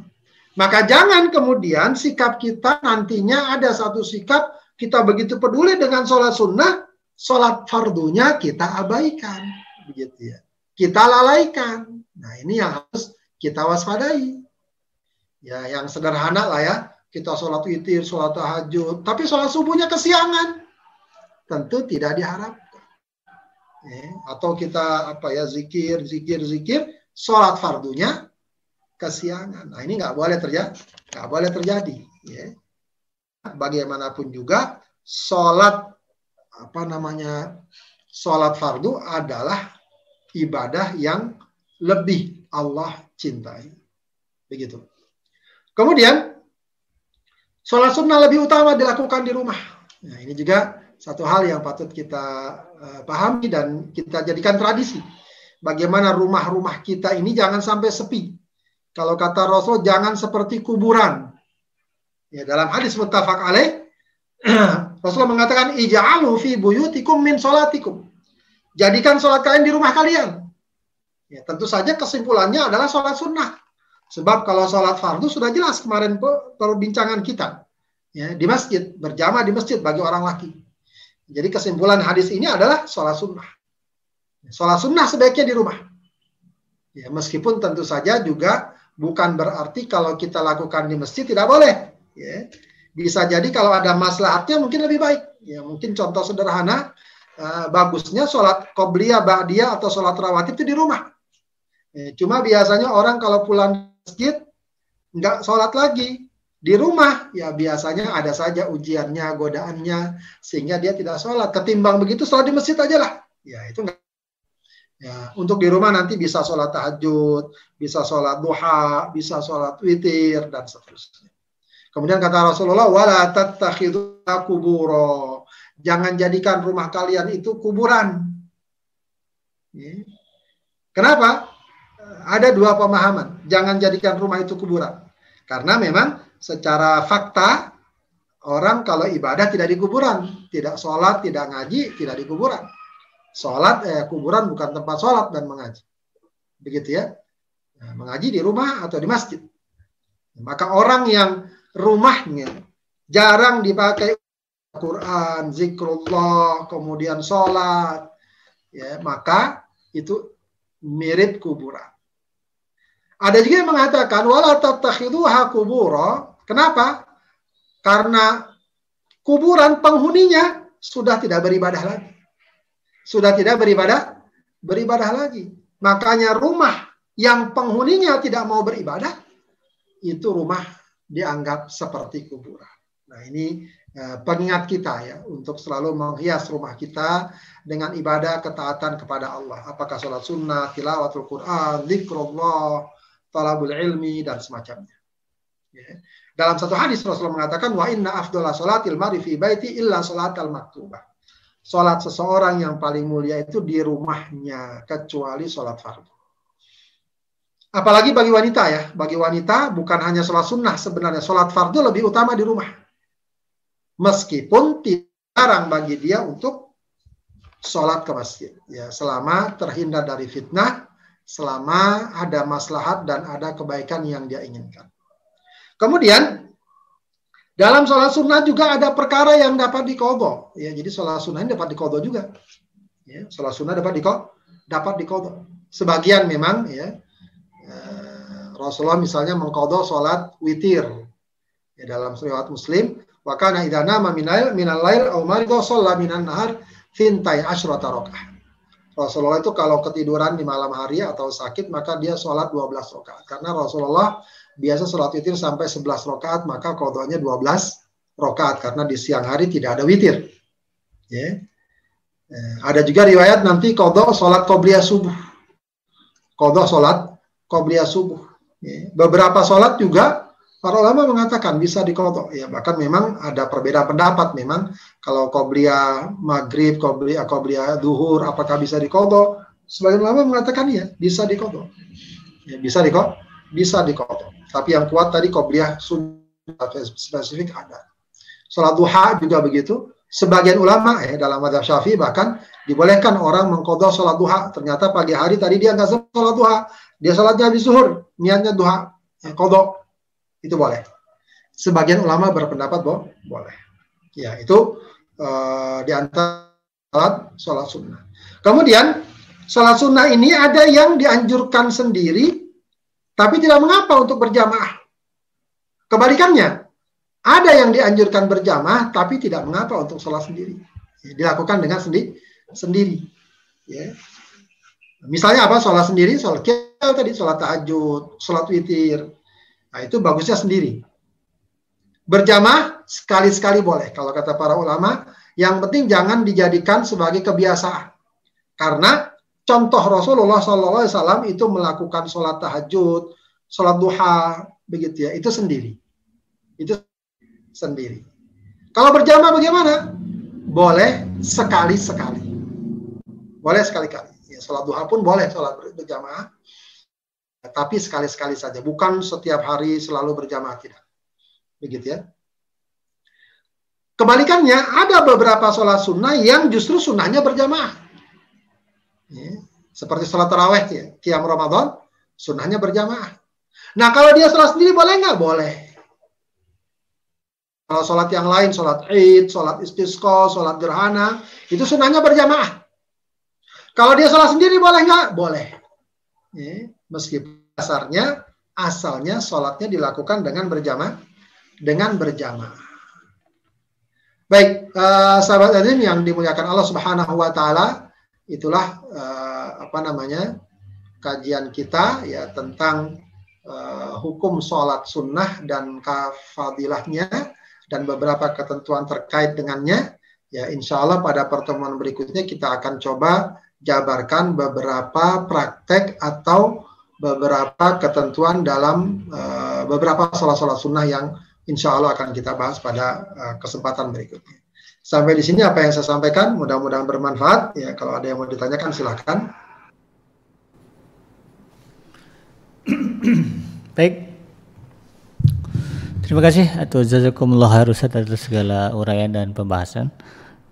Maka jangan kemudian sikap kita nantinya ada satu sikap kita begitu peduli dengan sholat sunnah, sholat fardunya kita abaikan. Begitu ya. Kita lalaikan. Nah ini yang harus kita waspadai. Ya yang sederhana lah ya kita sholat witir, sholat tahajud, tapi sholat subuhnya kesiangan, tentu tidak diharapkan. Ya, atau kita apa ya zikir, zikir, zikir, sholat fardunya kesiangan. Nah ini nggak boleh terjadi, nggak boleh terjadi. Ya. Bagaimanapun juga sholat apa namanya sholat fardu adalah ibadah yang lebih Allah cintai. Begitu. Kemudian Sholat sunnah lebih utama dilakukan di rumah. Nah, ini juga satu hal yang patut kita uh, pahami dan kita jadikan tradisi. Bagaimana rumah-rumah kita ini jangan sampai sepi. Kalau kata Rasul jangan seperti kuburan. Ya, dalam hadis muttafaq alaih Rasul mengatakan ija'alu fi buyutikum min solatikum. Jadikan sholat kalian di rumah kalian. Ya, tentu saja kesimpulannya adalah sholat sunnah. Sebab kalau sholat fardu sudah jelas kemarin perbincangan kita ya, di masjid berjamaah di masjid bagi orang laki. Jadi kesimpulan hadis ini adalah sholat sunnah. Sholat sunnah sebaiknya di rumah. Ya, meskipun tentu saja juga bukan berarti kalau kita lakukan di masjid tidak boleh. Ya. Bisa jadi kalau ada maslahatnya mungkin lebih baik. Ya, mungkin contoh sederhana, uh, bagusnya sholat qobliyah, ba'diyah atau sholat rawatib itu di rumah. Ya, cuma biasanya orang kalau pulang masjid nggak sholat lagi di rumah ya biasanya ada saja ujiannya godaannya sehingga dia tidak sholat ketimbang begitu sholat di masjid aja lah ya itu enggak ya untuk di rumah nanti bisa sholat tahajud bisa sholat duha bisa sholat witir dan seterusnya kemudian kata Rasulullah wala kuburo jangan jadikan rumah kalian itu kuburan ya. kenapa ada dua pemahaman. Jangan jadikan rumah itu kuburan. Karena memang secara fakta orang kalau ibadah tidak di kuburan, tidak sholat, tidak ngaji, tidak di kuburan. Sholat, eh, kuburan bukan tempat sholat dan mengaji. Begitu ya. Nah, mengaji di rumah atau di masjid. Maka orang yang rumahnya jarang dipakai Quran, zikrullah, kemudian sholat, ya maka itu mirip kuburan. Ada juga yang mengatakan wala tattakhiduha kubura. Kenapa? Karena kuburan penghuninya sudah tidak beribadah lagi. Sudah tidak beribadah beribadah lagi. Makanya rumah yang penghuninya tidak mau beribadah itu rumah dianggap seperti kuburan. Nah, ini eh, pengingat kita ya untuk selalu menghias rumah kita dengan ibadah ketaatan kepada Allah. Apakah sholat sunnah, tilawatul Quran, zikrullah, talabul ilmi dan semacamnya. Ya. Dalam satu hadis Rasulullah mengatakan wa inna afdhala salatil mari fi baiti illa salatal maktubah. Salat seseorang yang paling mulia itu di rumahnya kecuali salat fardu. Apalagi bagi wanita ya, bagi wanita bukan hanya sholat sunnah sebenarnya, sholat fardu lebih utama di rumah. Meskipun jarang bagi dia untuk sholat ke masjid, ya selama terhindar dari fitnah selama ada maslahat dan ada kebaikan yang dia inginkan. Kemudian dalam sholat sunnah juga ada perkara yang dapat dikodo. Ya, jadi sholat sunnah ini dapat dikodo juga. Ya, sholat sunnah dapat dikodo, dapat dikodo. Sebagian memang ya eh, Rasulullah misalnya mengkodo sholat witir. Ya, dalam riwayat Muslim, wa kana idza nama minal minal lail aw marido shalla minan nahar fintai asyrata rakaah. Rasulullah itu kalau ketiduran di malam hari atau sakit maka dia sholat 12 rakaat. Karena Rasulullah biasa sholat witir sampai 11 rakaat maka kodohnya 12 rakaat karena di siang hari tidak ada witir. Ya. Eh, ada juga riwayat nanti kodok sholat qobliyah subuh. Kodok sholat qobliyah subuh. Ya. Beberapa sholat juga Para ulama mengatakan bisa dikodok. Ya, bahkan memang ada perbedaan pendapat. Memang kalau qobliyah maghrib, qobliyah, qobliyah duhur, apakah bisa dikodok? Sebagian ulama mengatakan ya, bisa dikodok. Ya, bisa dikodok, bisa dikodok. Tapi yang kuat tadi qobliyah spesifik ada. Sholat duha juga begitu. Sebagian ulama eh dalam madhab syafi'i bahkan dibolehkan orang mengkodok sholat duha. Ternyata pagi hari tadi dia nggak sholat duha. Dia sholatnya habis zuhur, niatnya duha. Ya, kodok itu boleh. Sebagian ulama berpendapat bahwa boleh. Ya, itu uh, di antara sholat sunnah. Kemudian, sholat sunnah ini ada yang dianjurkan sendiri, tapi tidak mengapa untuk berjamaah. Kebalikannya, ada yang dianjurkan berjamaah, tapi tidak mengapa untuk sholat sendiri. Ya, dilakukan dengan sendi sendiri. Ya. Misalnya apa? Sholat sendiri, sholat kial tadi, sholat tahajud, sholat witir, Nah, itu bagusnya sendiri. Berjamaah sekali-sekali boleh. Kalau kata para ulama, yang penting jangan dijadikan sebagai kebiasaan. Karena contoh Rasulullah SAW itu melakukan sholat tahajud, sholat duha, begitu ya. Itu sendiri. Itu sendiri. Kalau berjamaah bagaimana? Boleh sekali-sekali. Boleh sekali-kali. Ya, sholat duha pun boleh sholat berjamaah tapi sekali-sekali saja, bukan setiap hari selalu berjamaah tidak. Begitu ya. Kebalikannya, ada beberapa sholat sunnah yang justru sunnahnya berjamaah. Seperti sholat taraweh, ya. kiam Ramadan, sunnahnya berjamaah. Nah, kalau dia sholat sendiri boleh nggak? Boleh. Kalau sholat yang lain, sholat id, sholat istisqa, sholat gerhana, itu sunnahnya berjamaah. Kalau dia sholat sendiri boleh nggak? Boleh. Ya meskipun dasarnya asalnya sholatnya dilakukan dengan berjamaah dengan berjamaah. Baik, uh, sahabat hadirin yang dimuliakan Allah Subhanahu wa taala, itulah uh, apa namanya? kajian kita ya tentang uh, hukum sholat sunnah dan kafadilahnya dan beberapa ketentuan terkait dengannya. Ya, insya Allah pada pertemuan berikutnya kita akan coba jabarkan beberapa praktek atau beberapa ketentuan dalam uh, beberapa sholat-sholat sunnah yang insya Allah akan kita bahas pada uh, kesempatan berikutnya. Sampai di sini apa yang saya sampaikan, mudah-mudahan bermanfaat. Ya, kalau ada yang mau ditanyakan silahkan. Baik. Terima kasih atau jazakumullah harus atas segala uraian dan pembahasan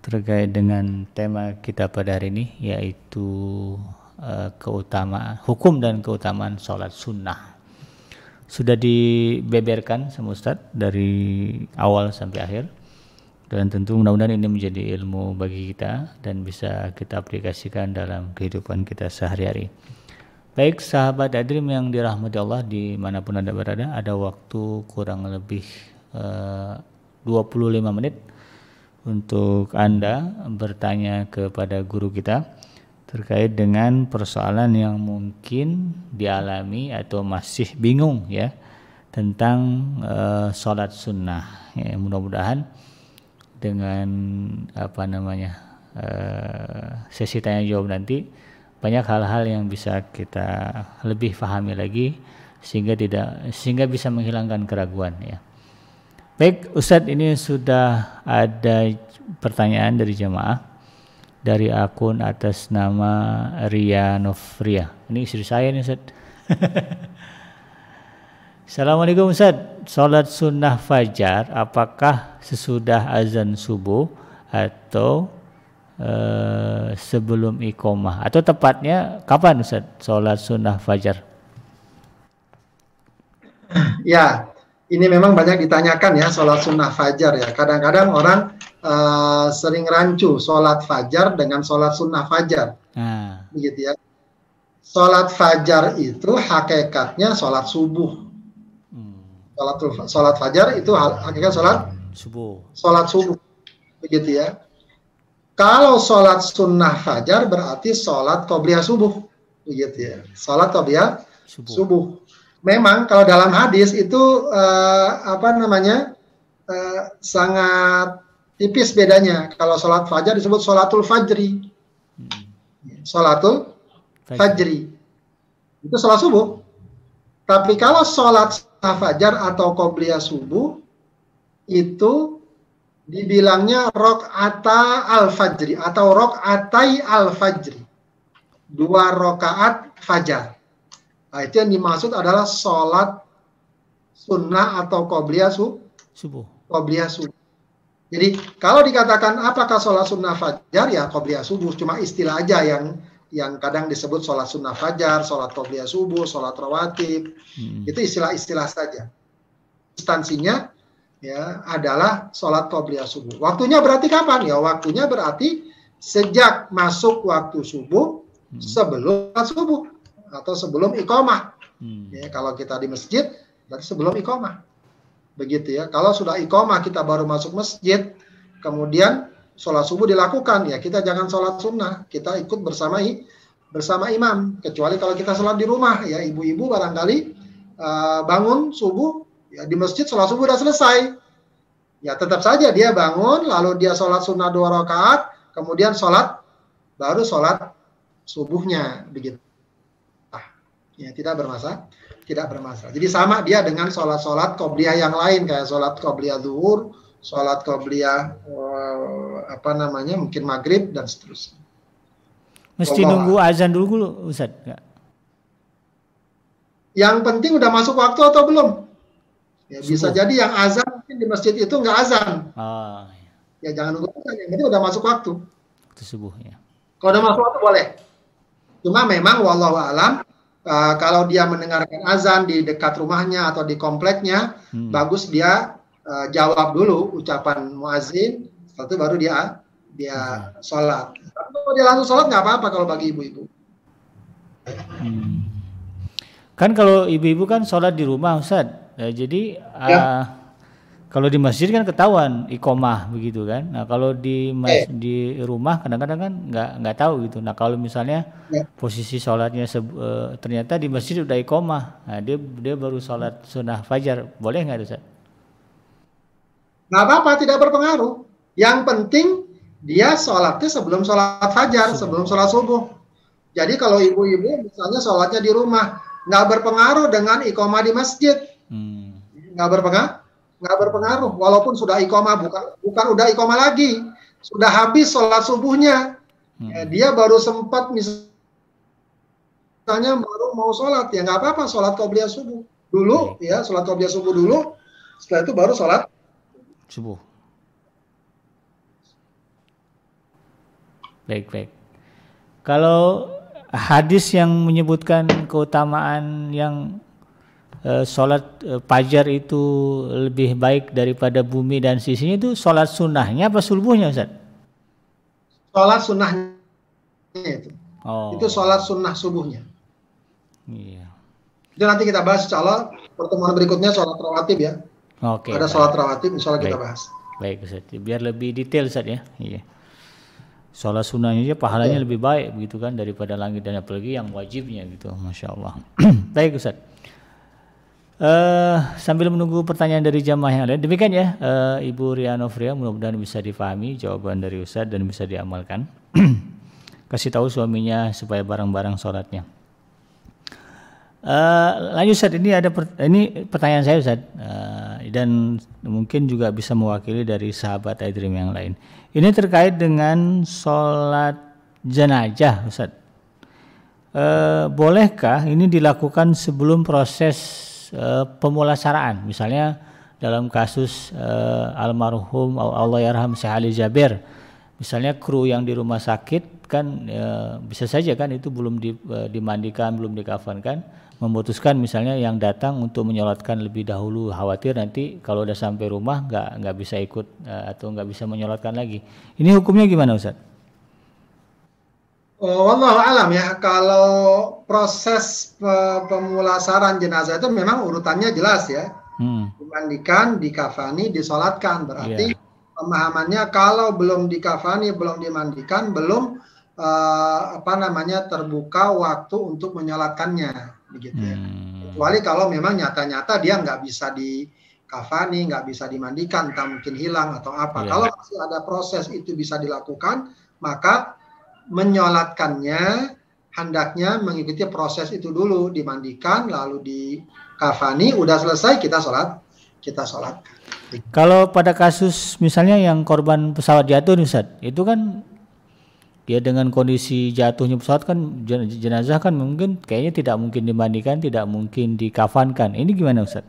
terkait dengan tema kita pada hari ini yaitu Eh, keutamaan hukum dan keutamaan sholat sunnah sudah dibeberkan sama Ustaz dari awal sampai akhir dan tentu mudah-mudahan ini menjadi ilmu bagi kita dan bisa kita aplikasikan dalam kehidupan kita sehari-hari. Baik sahabat Adrim yang dirahmati Allah di mana pun anda berada, ada waktu kurang lebih eh, 25 menit untuk anda bertanya kepada guru kita terkait dengan persoalan yang mungkin dialami atau masih bingung ya tentang uh, sholat sunnah ya, mudah-mudahan dengan apa namanya uh, sesi tanya jawab nanti banyak hal-hal yang bisa kita lebih pahami lagi sehingga tidak sehingga bisa menghilangkan keraguan ya baik Ustadz ini sudah ada pertanyaan dari jemaah dari akun atas nama Ria Novria. Ini istri saya nih Ustaz. Assalamualaikum Ustaz. Salat sunnah fajar apakah sesudah azan subuh atau uh, sebelum iqomah atau tepatnya kapan Ustaz salat sunnah fajar? Ya, ini memang banyak ditanyakan ya sholat sunnah fajar ya. Kadang-kadang orang uh, sering rancu sholat fajar dengan sholat sunnah fajar. Nah. Begitu ya. Sholat fajar itu hakikatnya sholat subuh. Sholat, sholat fajar itu hakikat sholat subuh. Sholat subuh. Begitu ya. Kalau sholat sunnah fajar berarti sholat qobliyah subuh, begitu ya. Sholat qobliyah subuh. subuh. Memang kalau dalam hadis itu uh, apa namanya uh, sangat tipis bedanya. Kalau sholat fajar disebut sholatul fajri, hmm. sholatul fajri. Itu sholat subuh. Tapi kalau sholat fajar atau qobliyah subuh itu dibilangnya rokata al-fajri atau rokatai al-fajri. Dua rokaat fajar. Nah, itu yang dimaksud adalah sholat sunnah atau qobliyah su subuh. Qobliyah subuh. Jadi kalau dikatakan apakah sholat sunnah fajar ya qobliyah subuh cuma istilah aja yang yang kadang disebut sholat sunnah fajar, sholat qobliyah subuh, sholat rawatib. Hmm. Itu istilah-istilah saja. Instansinya ya adalah sholat qobliyah subuh. Waktunya berarti kapan? Ya waktunya berarti sejak masuk waktu subuh hmm. sebelum subuh atau sebelum iqomah. Hmm. Ya, kalau kita di masjid berarti sebelum iqomah. Begitu ya. Kalau sudah iqomah kita baru masuk masjid, kemudian sholat subuh dilakukan ya kita jangan sholat sunnah, kita ikut bersama bersama imam. Kecuali kalau kita sholat di rumah ya ibu-ibu barangkali uh, bangun subuh Ya, di masjid sholat subuh sudah selesai. Ya tetap saja dia bangun, lalu dia sholat sunnah dua rakaat, kemudian sholat baru sholat subuhnya begitu. Ah, ya tidak bermasalah, tidak bermasalah. Jadi sama dia dengan sholat-sholat qobliyah yang lain kayak sholat qobliyah zuhur, sholat qobliyah uh, apa namanya mungkin maghrib dan seterusnya. Mesti Allah. nunggu azan dulu Ustaz? Yang penting udah masuk waktu atau belum? Ya, bisa jadi yang azan mungkin di masjid itu nggak azan. Oh, ya. ya jangan nunggu azan, yang penting udah masuk waktu. Waktu subuh ya. Kalau udah masuk waktu boleh. Cuma memang wallahu alam uh, kalau dia mendengarkan azan di dekat rumahnya atau di kompleknya, hmm. bagus dia uh, jawab dulu ucapan muazin, setelah itu baru dia dia hmm. sholat. Kalau dia langsung sholat nggak apa-apa kalau bagi ibu-ibu. Hmm. Kan kalau ibu-ibu kan sholat di rumah Ustaz, Ya, jadi ya. Uh, kalau di masjid kan ketahuan ikomah begitu kan. Nah kalau di mas, eh. di rumah kadang-kadang kan nggak nggak tahu gitu. Nah kalau misalnya ya. posisi sholatnya uh, ternyata di masjid udah ikomah, nah dia dia baru sholat sunnah fajar, boleh nggak Ustaz? Nggak apa-apa, tidak berpengaruh. Yang penting dia sholatnya sebelum sholat fajar, sebelum sholat subuh. Jadi kalau ibu-ibu misalnya sholatnya di rumah, nggak berpengaruh dengan ikomah di masjid Hmm. Nggak berpengaruh, nggak berpengaruh. Walaupun sudah iqomah bukan bukan udah iqomah lagi, sudah habis sholat subuhnya, hmm. ya, dia baru sempat misalnya baru mau sholat, ya nggak apa-apa sholat qobliyah subuh dulu, ya sholat qobliyah subuh dulu. Setelah itu baru sholat subuh. Baik baik. Kalau hadis yang menyebutkan keutamaan yang uh, sholat uh, fajar itu lebih baik daripada bumi dan sisinya itu sholat sunnahnya apa subuhnya Ustaz? Sholat sunnahnya itu. Oh. Itu sholat sunnah subuhnya. Iya. Jadi nanti kita bahas insya pertemuan berikutnya sholat rawatib ya. Oke. Ada sholat rawatib insya Allah kita bahas. Baik Ustaz. Biar lebih detail Ustaz ya. Iya. Sholat sunnahnya aja pahalanya ya. lebih baik begitu kan daripada langit dan apalagi yang wajibnya gitu. Masya Allah. Baik Ustaz. Uh, sambil menunggu pertanyaan dari jamaah yang lain, demikian ya uh, Ibu Riano Fria, mudah-mudahan bisa difahami jawaban dari Ustadz dan bisa diamalkan. Kasih tahu suaminya supaya barang-barang sholatnya. Uh, lanjut Ustadz, ini ada per, ini pertanyaan saya Ustadz uh, dan mungkin juga bisa mewakili dari sahabat Aidrim yang lain. Ini terkait dengan sholat jenazah Ustadz. Uh, bolehkah ini dilakukan sebelum proses uh, pemulasaraan? Misalnya dalam kasus uh, almarhum Allah yarham Syekh Ali Jabir. Misalnya kru yang di rumah sakit kan bisa saja kan itu belum di, dimandikan belum dikafankan memutuskan misalnya yang datang untuk menyolatkan lebih dahulu khawatir nanti kalau udah sampai rumah nggak nggak bisa ikut uh, atau nggak bisa menyolatkan lagi ini hukumnya gimana Ustaz? Oh, alam ya, kalau proses pemulasaran jenazah itu memang urutannya jelas ya. Hmm. Dimandikan, dikafani, disolatkan. Berarti yeah. pemahamannya kalau belum dikafani, belum dimandikan, belum uh, apa namanya terbuka waktu untuk menyolatkannya, begitu ya. Hmm. Kecuali kalau memang nyata-nyata dia nggak bisa di kafani, nggak bisa dimandikan, entah mungkin hilang atau apa. Yeah. Kalau masih ada proses itu bisa dilakukan, maka menyolatkannya hendaknya mengikuti proses itu dulu, dimandikan, lalu di kafani, udah selesai kita sholat, kita sholat. Kalau pada kasus misalnya yang korban pesawat jatuh Ustaz, itu kan dia dengan kondisi jatuhnya pesawat kan jenazah kan mungkin kayaknya tidak mungkin dimandikan, tidak mungkin dikafankan. Ini gimana Ustaz?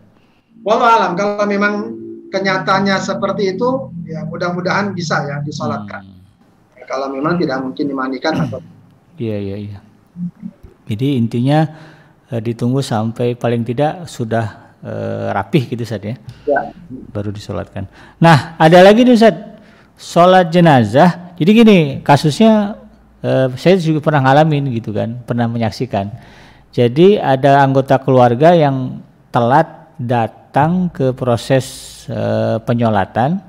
Walau alam kalau memang kenyataannya seperti itu ya mudah-mudahan bisa ya disolatkan. Hmm. kalau memang tidak mungkin dimandikan atau Iya iya iya. Jadi intinya eh, ditunggu sampai paling tidak sudah uh, rapih gitu Ustaz ya. ya. Baru disolatkan. Nah, ada lagi nih Ustaz, sholat jenazah. Jadi gini, kasusnya uh, saya juga pernah ngalamin gitu kan, pernah menyaksikan. Jadi ada anggota keluarga yang telat datang ke proses uh, penyolatan,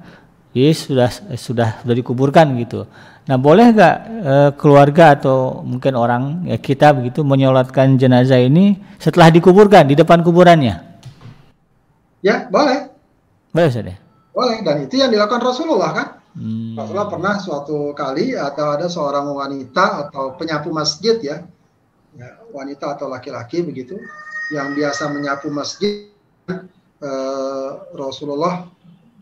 jadi sudah sudah sudah dikuburkan gitu. Nah, boleh nggak e, keluarga atau mungkin orang ya kita begitu menyolatkan jenazah ini setelah dikuburkan di depan kuburannya? Ya, boleh. Boleh saja. Ya? Boleh dan itu yang dilakukan Rasulullah kan. Hmm. Rasulullah pernah suatu kali atau ada seorang wanita atau penyapu masjid ya, ya wanita atau laki-laki begitu yang biasa menyapu masjid eh, Rasulullah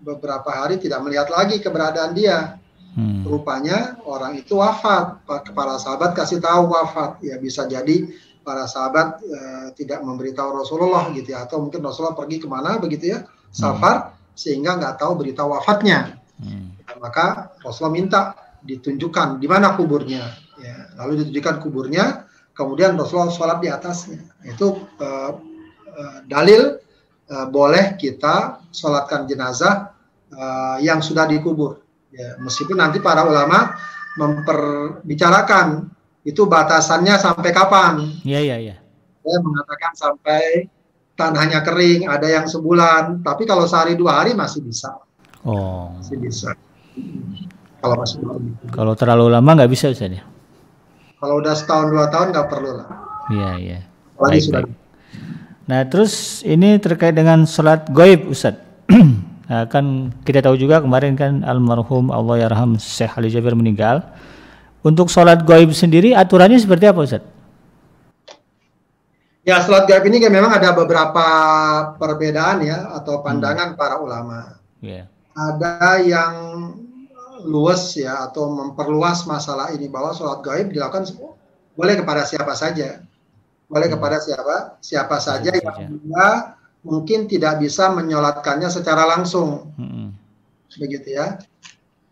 beberapa hari tidak melihat lagi keberadaan dia. Hmm. Rupanya orang itu wafat. Kepala sahabat kasih tahu wafat. Ya bisa jadi para sahabat e, tidak memberitahu Rasulullah gitu ya atau mungkin Rasulullah pergi ke mana begitu ya safar hmm. sehingga nggak tahu berita wafatnya hmm. Maka Rasulullah minta ditunjukkan di mana kuburnya ya lalu ditunjukkan kuburnya kemudian Rasulullah sholat di atasnya itu e, dalil e, boleh kita sholatkan jenazah e, yang sudah dikubur ya meskipun nanti para ulama memperbicarakan itu batasannya sampai kapan? Iya iya iya. Saya mengatakan sampai tanahnya kering, ada yang sebulan, tapi kalau sehari dua hari masih bisa. Oh. Masih bisa. Kalau masih belum. Kalau terlalu lama nggak bisa Ustaz ya? Kalau udah setahun dua tahun nggak perlu lah. Iya iya. Baik, sudah. Baik. Nah terus ini terkait dengan sholat goib Ustaz. nah, kan kita tahu juga kemarin kan almarhum Allah yarham Syekh Ali Jabir meninggal. Untuk sholat gaib sendiri aturannya seperti apa Ustaz? Ya sholat gaib ini kan memang ada beberapa perbedaan ya atau pandangan hmm. para ulama. Yeah. Ada yang luas ya atau memperluas masalah ini bahwa sholat gaib dilakukan boleh kepada siapa saja, boleh hmm. kepada siapa siapa saja yang mungkin tidak bisa menyolatkannya secara langsung, hmm. begitu ya.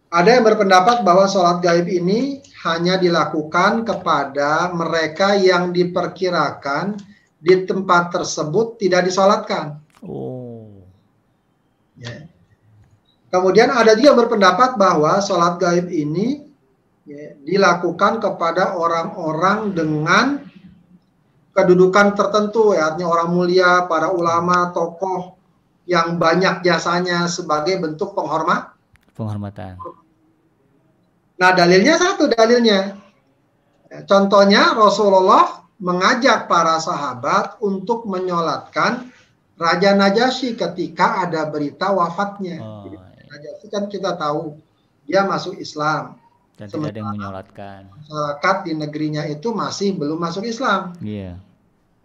Ada yang berpendapat bahwa sholat gaib ini hanya dilakukan kepada mereka yang diperkirakan di tempat tersebut tidak disolatkan. Oh. Ya. Kemudian ada juga berpendapat bahwa sholat gaib ini ya, dilakukan kepada orang-orang dengan kedudukan tertentu, ya, artinya orang mulia, para ulama, tokoh yang banyak jasanya sebagai bentuk penghormat, penghormatan. Nah, dalilnya satu dalilnya. Contohnya Rasulullah mengajak para sahabat untuk menyolatkan Raja Najasyi ketika ada berita wafatnya. Oh, kan kita tahu dia masuk Islam. Dan tidak ada yang menyolatkan. Masyarakat di negerinya itu masih belum masuk Islam. Iya. Yeah.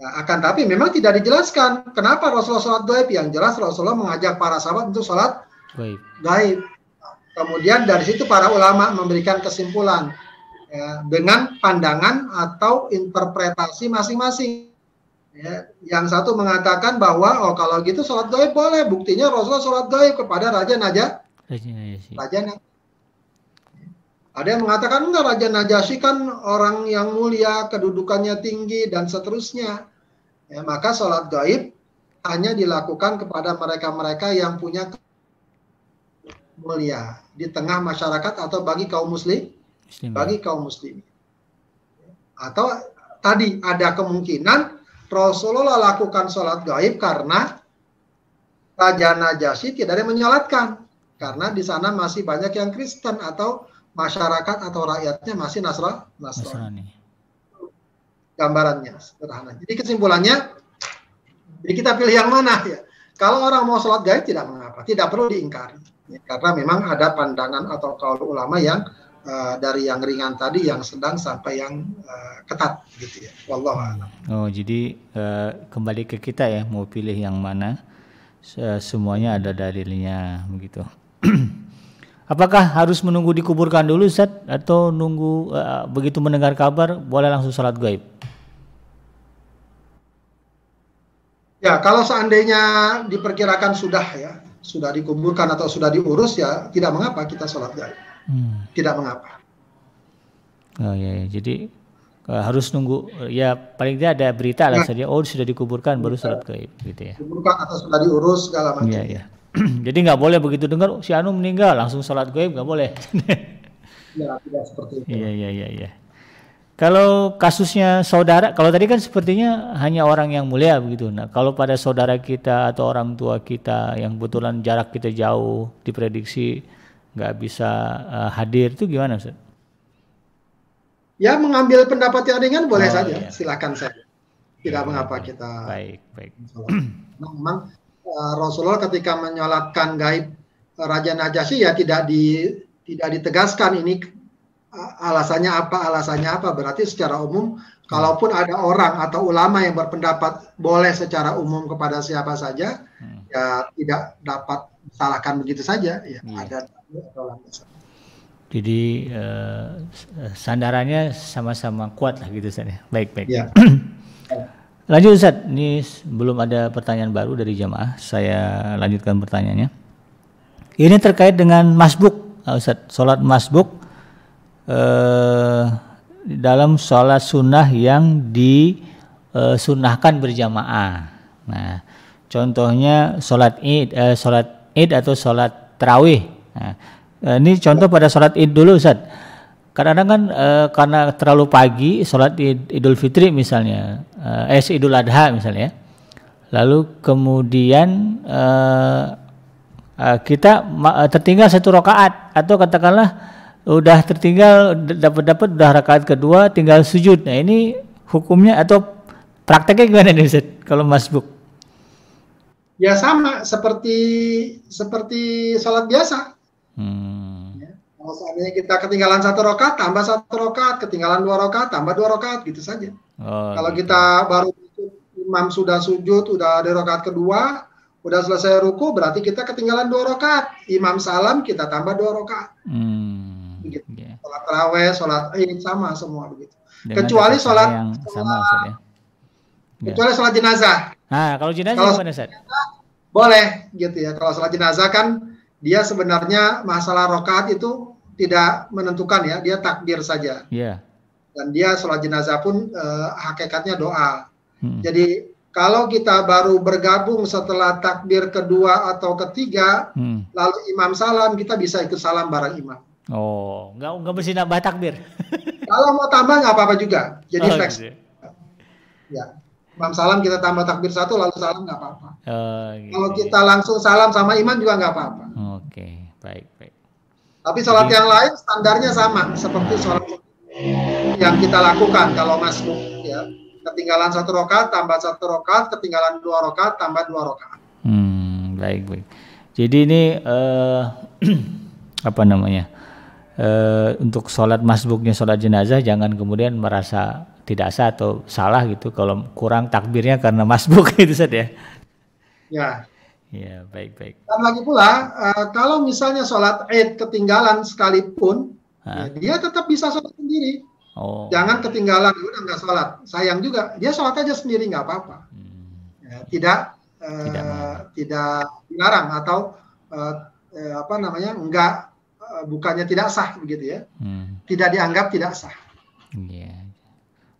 Nah, akan tapi memang tidak dijelaskan kenapa Rasulullah sholat gaib. Yang jelas Rasulullah mengajak para sahabat untuk sholat gaib. gaib. Kemudian dari situ para ulama memberikan kesimpulan ya, dengan pandangan atau interpretasi masing-masing. Ya, yang satu mengatakan bahwa oh kalau gitu sholat gaib boleh, buktinya Rasulullah sholat gaib kepada Raja Naja. Raja Naja. Ada yang mengatakan enggak Raja Najasyi kan orang yang mulia, kedudukannya tinggi dan seterusnya. Ya, maka sholat gaib hanya dilakukan kepada mereka-mereka yang punya mulia di tengah masyarakat atau bagi kaum muslim, muslim bagi kaum muslim. Atau tadi ada kemungkinan Rasulullah lakukan sholat gaib karena Raja Najasyi tidak ada yang menyolatkan. Karena di sana masih banyak yang Kristen atau masyarakat atau rakyatnya masih Nasra, Nasrani. Gambarannya sederhana. Jadi kesimpulannya, jadi kita pilih yang mana ya? Kalau orang mau sholat gaib tidak mengapa, tidak perlu diingkari. Ya, karena memang ada pandangan atau kalau ulama yang uh, dari yang ringan tadi yang sedang sampai yang uh, ketat gitu ya. Wallahu Oh, jadi uh, kembali ke kita ya mau pilih yang mana. Semuanya ada dalilnya begitu. Apakah harus menunggu dikuburkan dulu Ustaz atau nunggu uh, begitu mendengar kabar boleh langsung salat gaib? Ya, kalau seandainya diperkirakan sudah ya, sudah dikuburkan atau sudah diurus ya tidak mengapa kita sholat gaib. Hmm. Tidak mengapa. Oh ya, ya. jadi uh, harus nunggu ya paling tidak ada berita lah nah. saja oh sudah dikuburkan baru sholat gaib gitu ya. Dikuburkan atau sudah diurus segala macam. Iya, iya. jadi nggak boleh begitu dengar si Anu meninggal langsung sholat gaib nggak boleh. ya, tidak seperti itu. Iya, iya, iya, iya. Kalau kasusnya saudara, kalau tadi kan sepertinya hanya orang yang mulia begitu. Nah, kalau pada saudara kita atau orang tua kita yang kebetulan jarak kita jauh, diprediksi nggak bisa uh, hadir, itu gimana, Ustaz? Ya, mengambil pendapat yang ringan boleh oh, saja, iya. silakan saya. Tidak ya, mengapa kita. Baik, baik. Nah, memang uh, Rasulullah ketika menyolatkan gaib Raja Najasyi ya tidak di tidak ditegaskan ini alasannya apa alasannya apa berarti secara umum kalaupun ada orang atau ulama yang berpendapat boleh secara umum kepada siapa saja hmm. ya tidak dapat salahkan begitu saja ya hmm. ada jadi uh, sandarannya sama-sama kuat lah gitu saja ya. baik baik ya. lanjut Ustaz ini belum ada pertanyaan baru dari jamaah saya lanjutkan pertanyaannya ini terkait dengan masbuk Ustaz sholat masbuk eh, dalam sholat sunnah yang disunahkan eh, berjamaah. Nah, contohnya sholat id, eh, sholat id atau sholat terawih. Nah, eh, ini contoh pada sholat id dulu, Ustaz. Kadang-kadang kan eh, karena terlalu pagi sholat id, idul fitri misalnya, eh, eh idul adha misalnya, lalu kemudian eh, eh kita tertinggal satu rakaat atau katakanlah udah tertinggal dapat dapat udah rakaat kedua tinggal sujud. Nah, ini hukumnya atau prakteknya gimana nih Ustaz kalau masbuk? Ya sama seperti seperti sholat biasa. Hmm. Kalau seandainya kita ketinggalan satu rokat, tambah satu rokat, ketinggalan dua rokat, tambah dua rokat, gitu saja. Oh, kalau gitu. kita baru imam sudah sujud, udah ada rokat kedua, udah selesai ruku, berarti kita ketinggalan dua rokat. Imam salam, kita tambah dua rokat. Hmm begitu. Yeah. Sholat taraweh, sholat id sama semua begitu. Dengan kecuali sholat yang sama, sholat, ya. kecuali sholat jenazah. Nah, kalau jenazah kalau gimana, Ustaz? Boleh gitu ya. Kalau sholat jenazah kan dia sebenarnya masalah rokaat itu tidak menentukan ya, dia takbir saja. Iya. Yeah. Dan dia sholat jenazah pun uh, hakikatnya doa. Hmm. Jadi kalau kita baru bergabung setelah takbir kedua atau ketiga, hmm. lalu imam salam, kita bisa ikut salam bareng imam. Oh, nggak nggak mesti nambah takbir. Kalau mau tambah nggak apa-apa juga. Jadi oh, flex. Gitu. Ya. Imam salam kita tambah takbir satu lalu salam nggak apa-apa. Oh, gitu. Kalau kita langsung salam sama iman juga nggak apa-apa. Oke, okay. baik baik. Tapi sholat Jadi, yang lain standarnya sama seperti sholat yang kita lakukan kalau masuk ya ketinggalan satu rokat tambah satu rokat ketinggalan dua rokat tambah dua rokat. Hmm, baik baik. Jadi ini uh, apa namanya? uh, untuk sholat masbuknya sholat jenazah jangan kemudian merasa tidak sah atau salah gitu kalau kurang takbirnya karena masbuk itu saja ya. Ya. Ya baik baik. Dan lagi pula uh, kalau misalnya sholat id ketinggalan sekalipun ya, dia tetap bisa sholat sendiri. Oh. Jangan ketinggalan udah nggak sholat. Sayang juga dia sholat aja sendiri nggak apa-apa. Hmm. Ya, tidak uh, tidak, tidak dilarang atau uh, uh, apa namanya enggak Eh, bukannya tidak sah begitu ya. Hmm. Tidak dianggap tidak sah. Iya.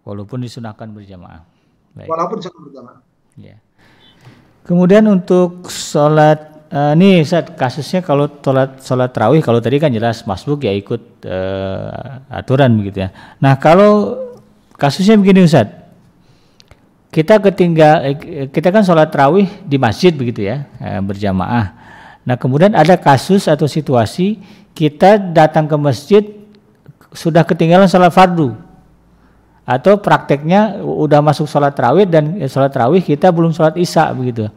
Walaupun disunahkan berjamaah. Baik. Walaupun disunahkan berjamaah. Iya. Kemudian untuk sholat uh, nih saat kasusnya kalau sholat sholat terawih kalau tadi kan jelas masbuk ya ikut uh, aturan begitu ya. Nah kalau kasusnya begini Ustaz, kita ketinggal kita kan sholat terawih di masjid begitu ya berjamaah. Nah kemudian ada kasus atau situasi kita datang ke masjid sudah ketinggalan sholat fardu atau prakteknya udah masuk sholat rawih dan eh, sholat rawih kita belum sholat isya begitu.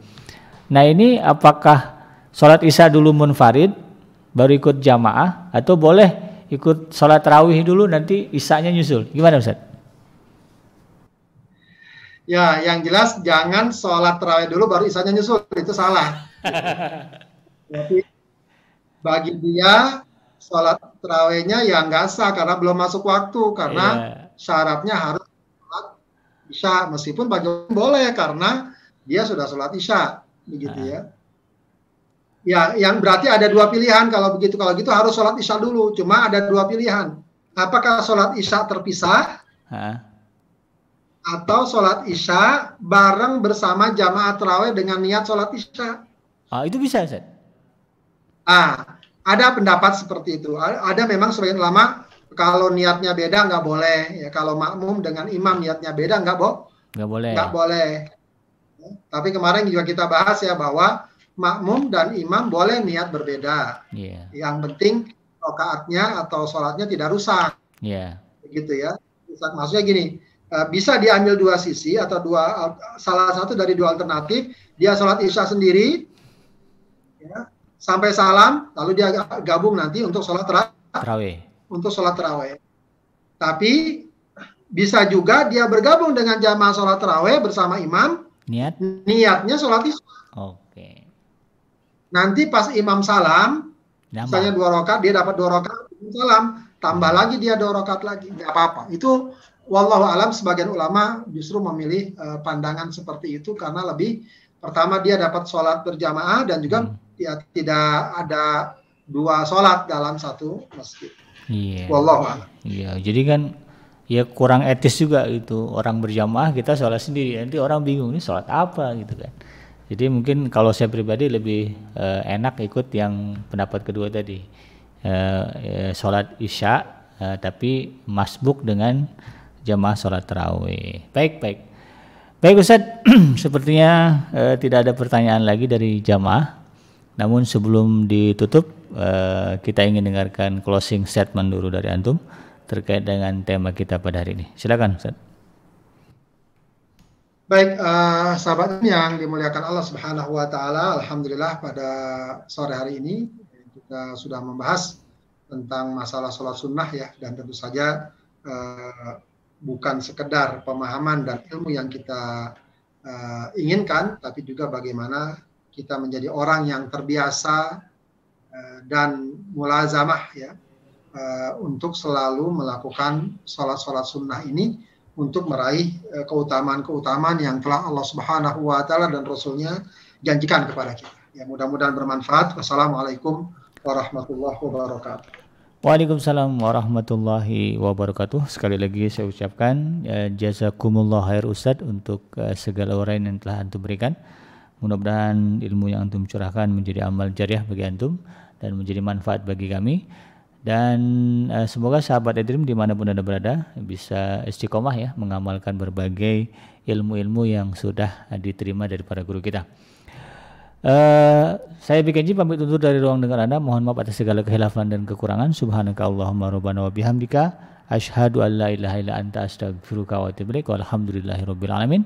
Nah ini apakah sholat isya dulu munfarid baru ikut jamaah atau boleh ikut sholat rawih dulu nanti isanya nyusul gimana Ustaz? Ya yang jelas jangan sholat rawih dulu baru isanya nyusul itu salah. Jadi bagi dia sholat terawihnya yang nggak sah karena belum masuk waktu karena yeah. Syaratnya harus sholat isya meskipun orang boleh karena dia sudah sholat isya begitu ya. Ya, yang berarti ada dua pilihan kalau begitu. Kalau gitu harus sholat isya dulu. Cuma ada dua pilihan. Apakah sholat isya terpisah? Ha? Atau sholat isya bareng bersama jamaah terawih dengan niat sholat isya? Ah, itu bisa, Ustaz? Ah, ada pendapat seperti itu. Ada memang sebagian ulama kalau niatnya beda nggak boleh. Ya kalau makmum dengan imam niatnya beda nggak bo nggak boleh. Nggak boleh. Tapi kemarin juga kita bahas ya bahwa makmum dan imam boleh niat berbeda. Yeah. Yang penting rokaatnya atau sholatnya tidak rusak. Yeah. Gitu ya. Maksudnya gini, eh, bisa diambil dua sisi atau dua salah satu dari dua alternatif. Dia sholat isya sendiri, ya, sampai salam, lalu dia gabung nanti untuk sholat terawih. Untuk sholat terawih. Tapi bisa juga dia bergabung dengan jamaah sholat terawih bersama imam. Niat? Niatnya sholat isya. Oke. Okay. Nanti pas imam salam, Nambah. misalnya dua rokat, dia dapat dua rokat, salam, tambah hmm. lagi dia dua rokat lagi, nggak apa-apa. Itu wallahu alam sebagian ulama justru memilih uh, pandangan seperti itu karena lebih pertama dia dapat sholat berjamaah dan juga hmm ya tidak ada dua sholat dalam satu masjid. Iya. Wallahu Iya, jadi kan ya kurang etis juga itu orang berjamaah kita sholat sendiri nanti orang bingung ini sholat apa gitu kan. Jadi mungkin kalau saya pribadi lebih uh, enak ikut yang pendapat kedua tadi uh, uh, sholat isya uh, tapi masbuk dengan jamaah sholat tarawih. Baik baik. Baik Ustaz, sepertinya uh, tidak ada pertanyaan lagi dari jamaah. Namun sebelum ditutup, uh, kita ingin dengarkan closing statement dulu dari antum terkait dengan tema kita pada hari ini. Silakan, Ustaz. Baik, uh, sahabat yang dimuliakan Allah Subhanahu wa taala, alhamdulillah pada sore hari ini kita sudah membahas tentang masalah sholat sunnah ya dan tentu saja uh, bukan sekedar pemahaman dan ilmu yang kita uh, inginkan tapi juga bagaimana kita menjadi orang yang terbiasa uh, dan mulazamah ya uh, untuk selalu melakukan sholat-sholat sunnah ini untuk meraih uh, keutamaan-keutamaan yang telah Allah Subhanahu wa taala dan rasulnya janjikan kepada kita. Ya mudah-mudahan bermanfaat. Wassalamualaikum warahmatullahi wabarakatuh. Waalaikumsalam warahmatullahi wabarakatuh. Sekali lagi saya ucapkan ya, jazakumullah khair Ustaz untuk uh, segala orang yang telah antum berikan. Mudah-mudahan ilmu yang antum curahkan menjadi amal jariah bagi antum dan menjadi manfaat bagi kami. Dan uh, semoga sahabat Edrim di mana pun anda berada bisa istiqomah ya mengamalkan berbagai ilmu-ilmu yang sudah diterima dari para guru kita. Uh, saya bikin pamit undur dari ruang dengar anda. Mohon maaf atas segala kehilafan dan kekurangan. Subhanaka Allahumma rabbana wa bihamdika. Ashhadu an la ilaha illa anta astaghfiruka wa atubu ilaik. Alamin.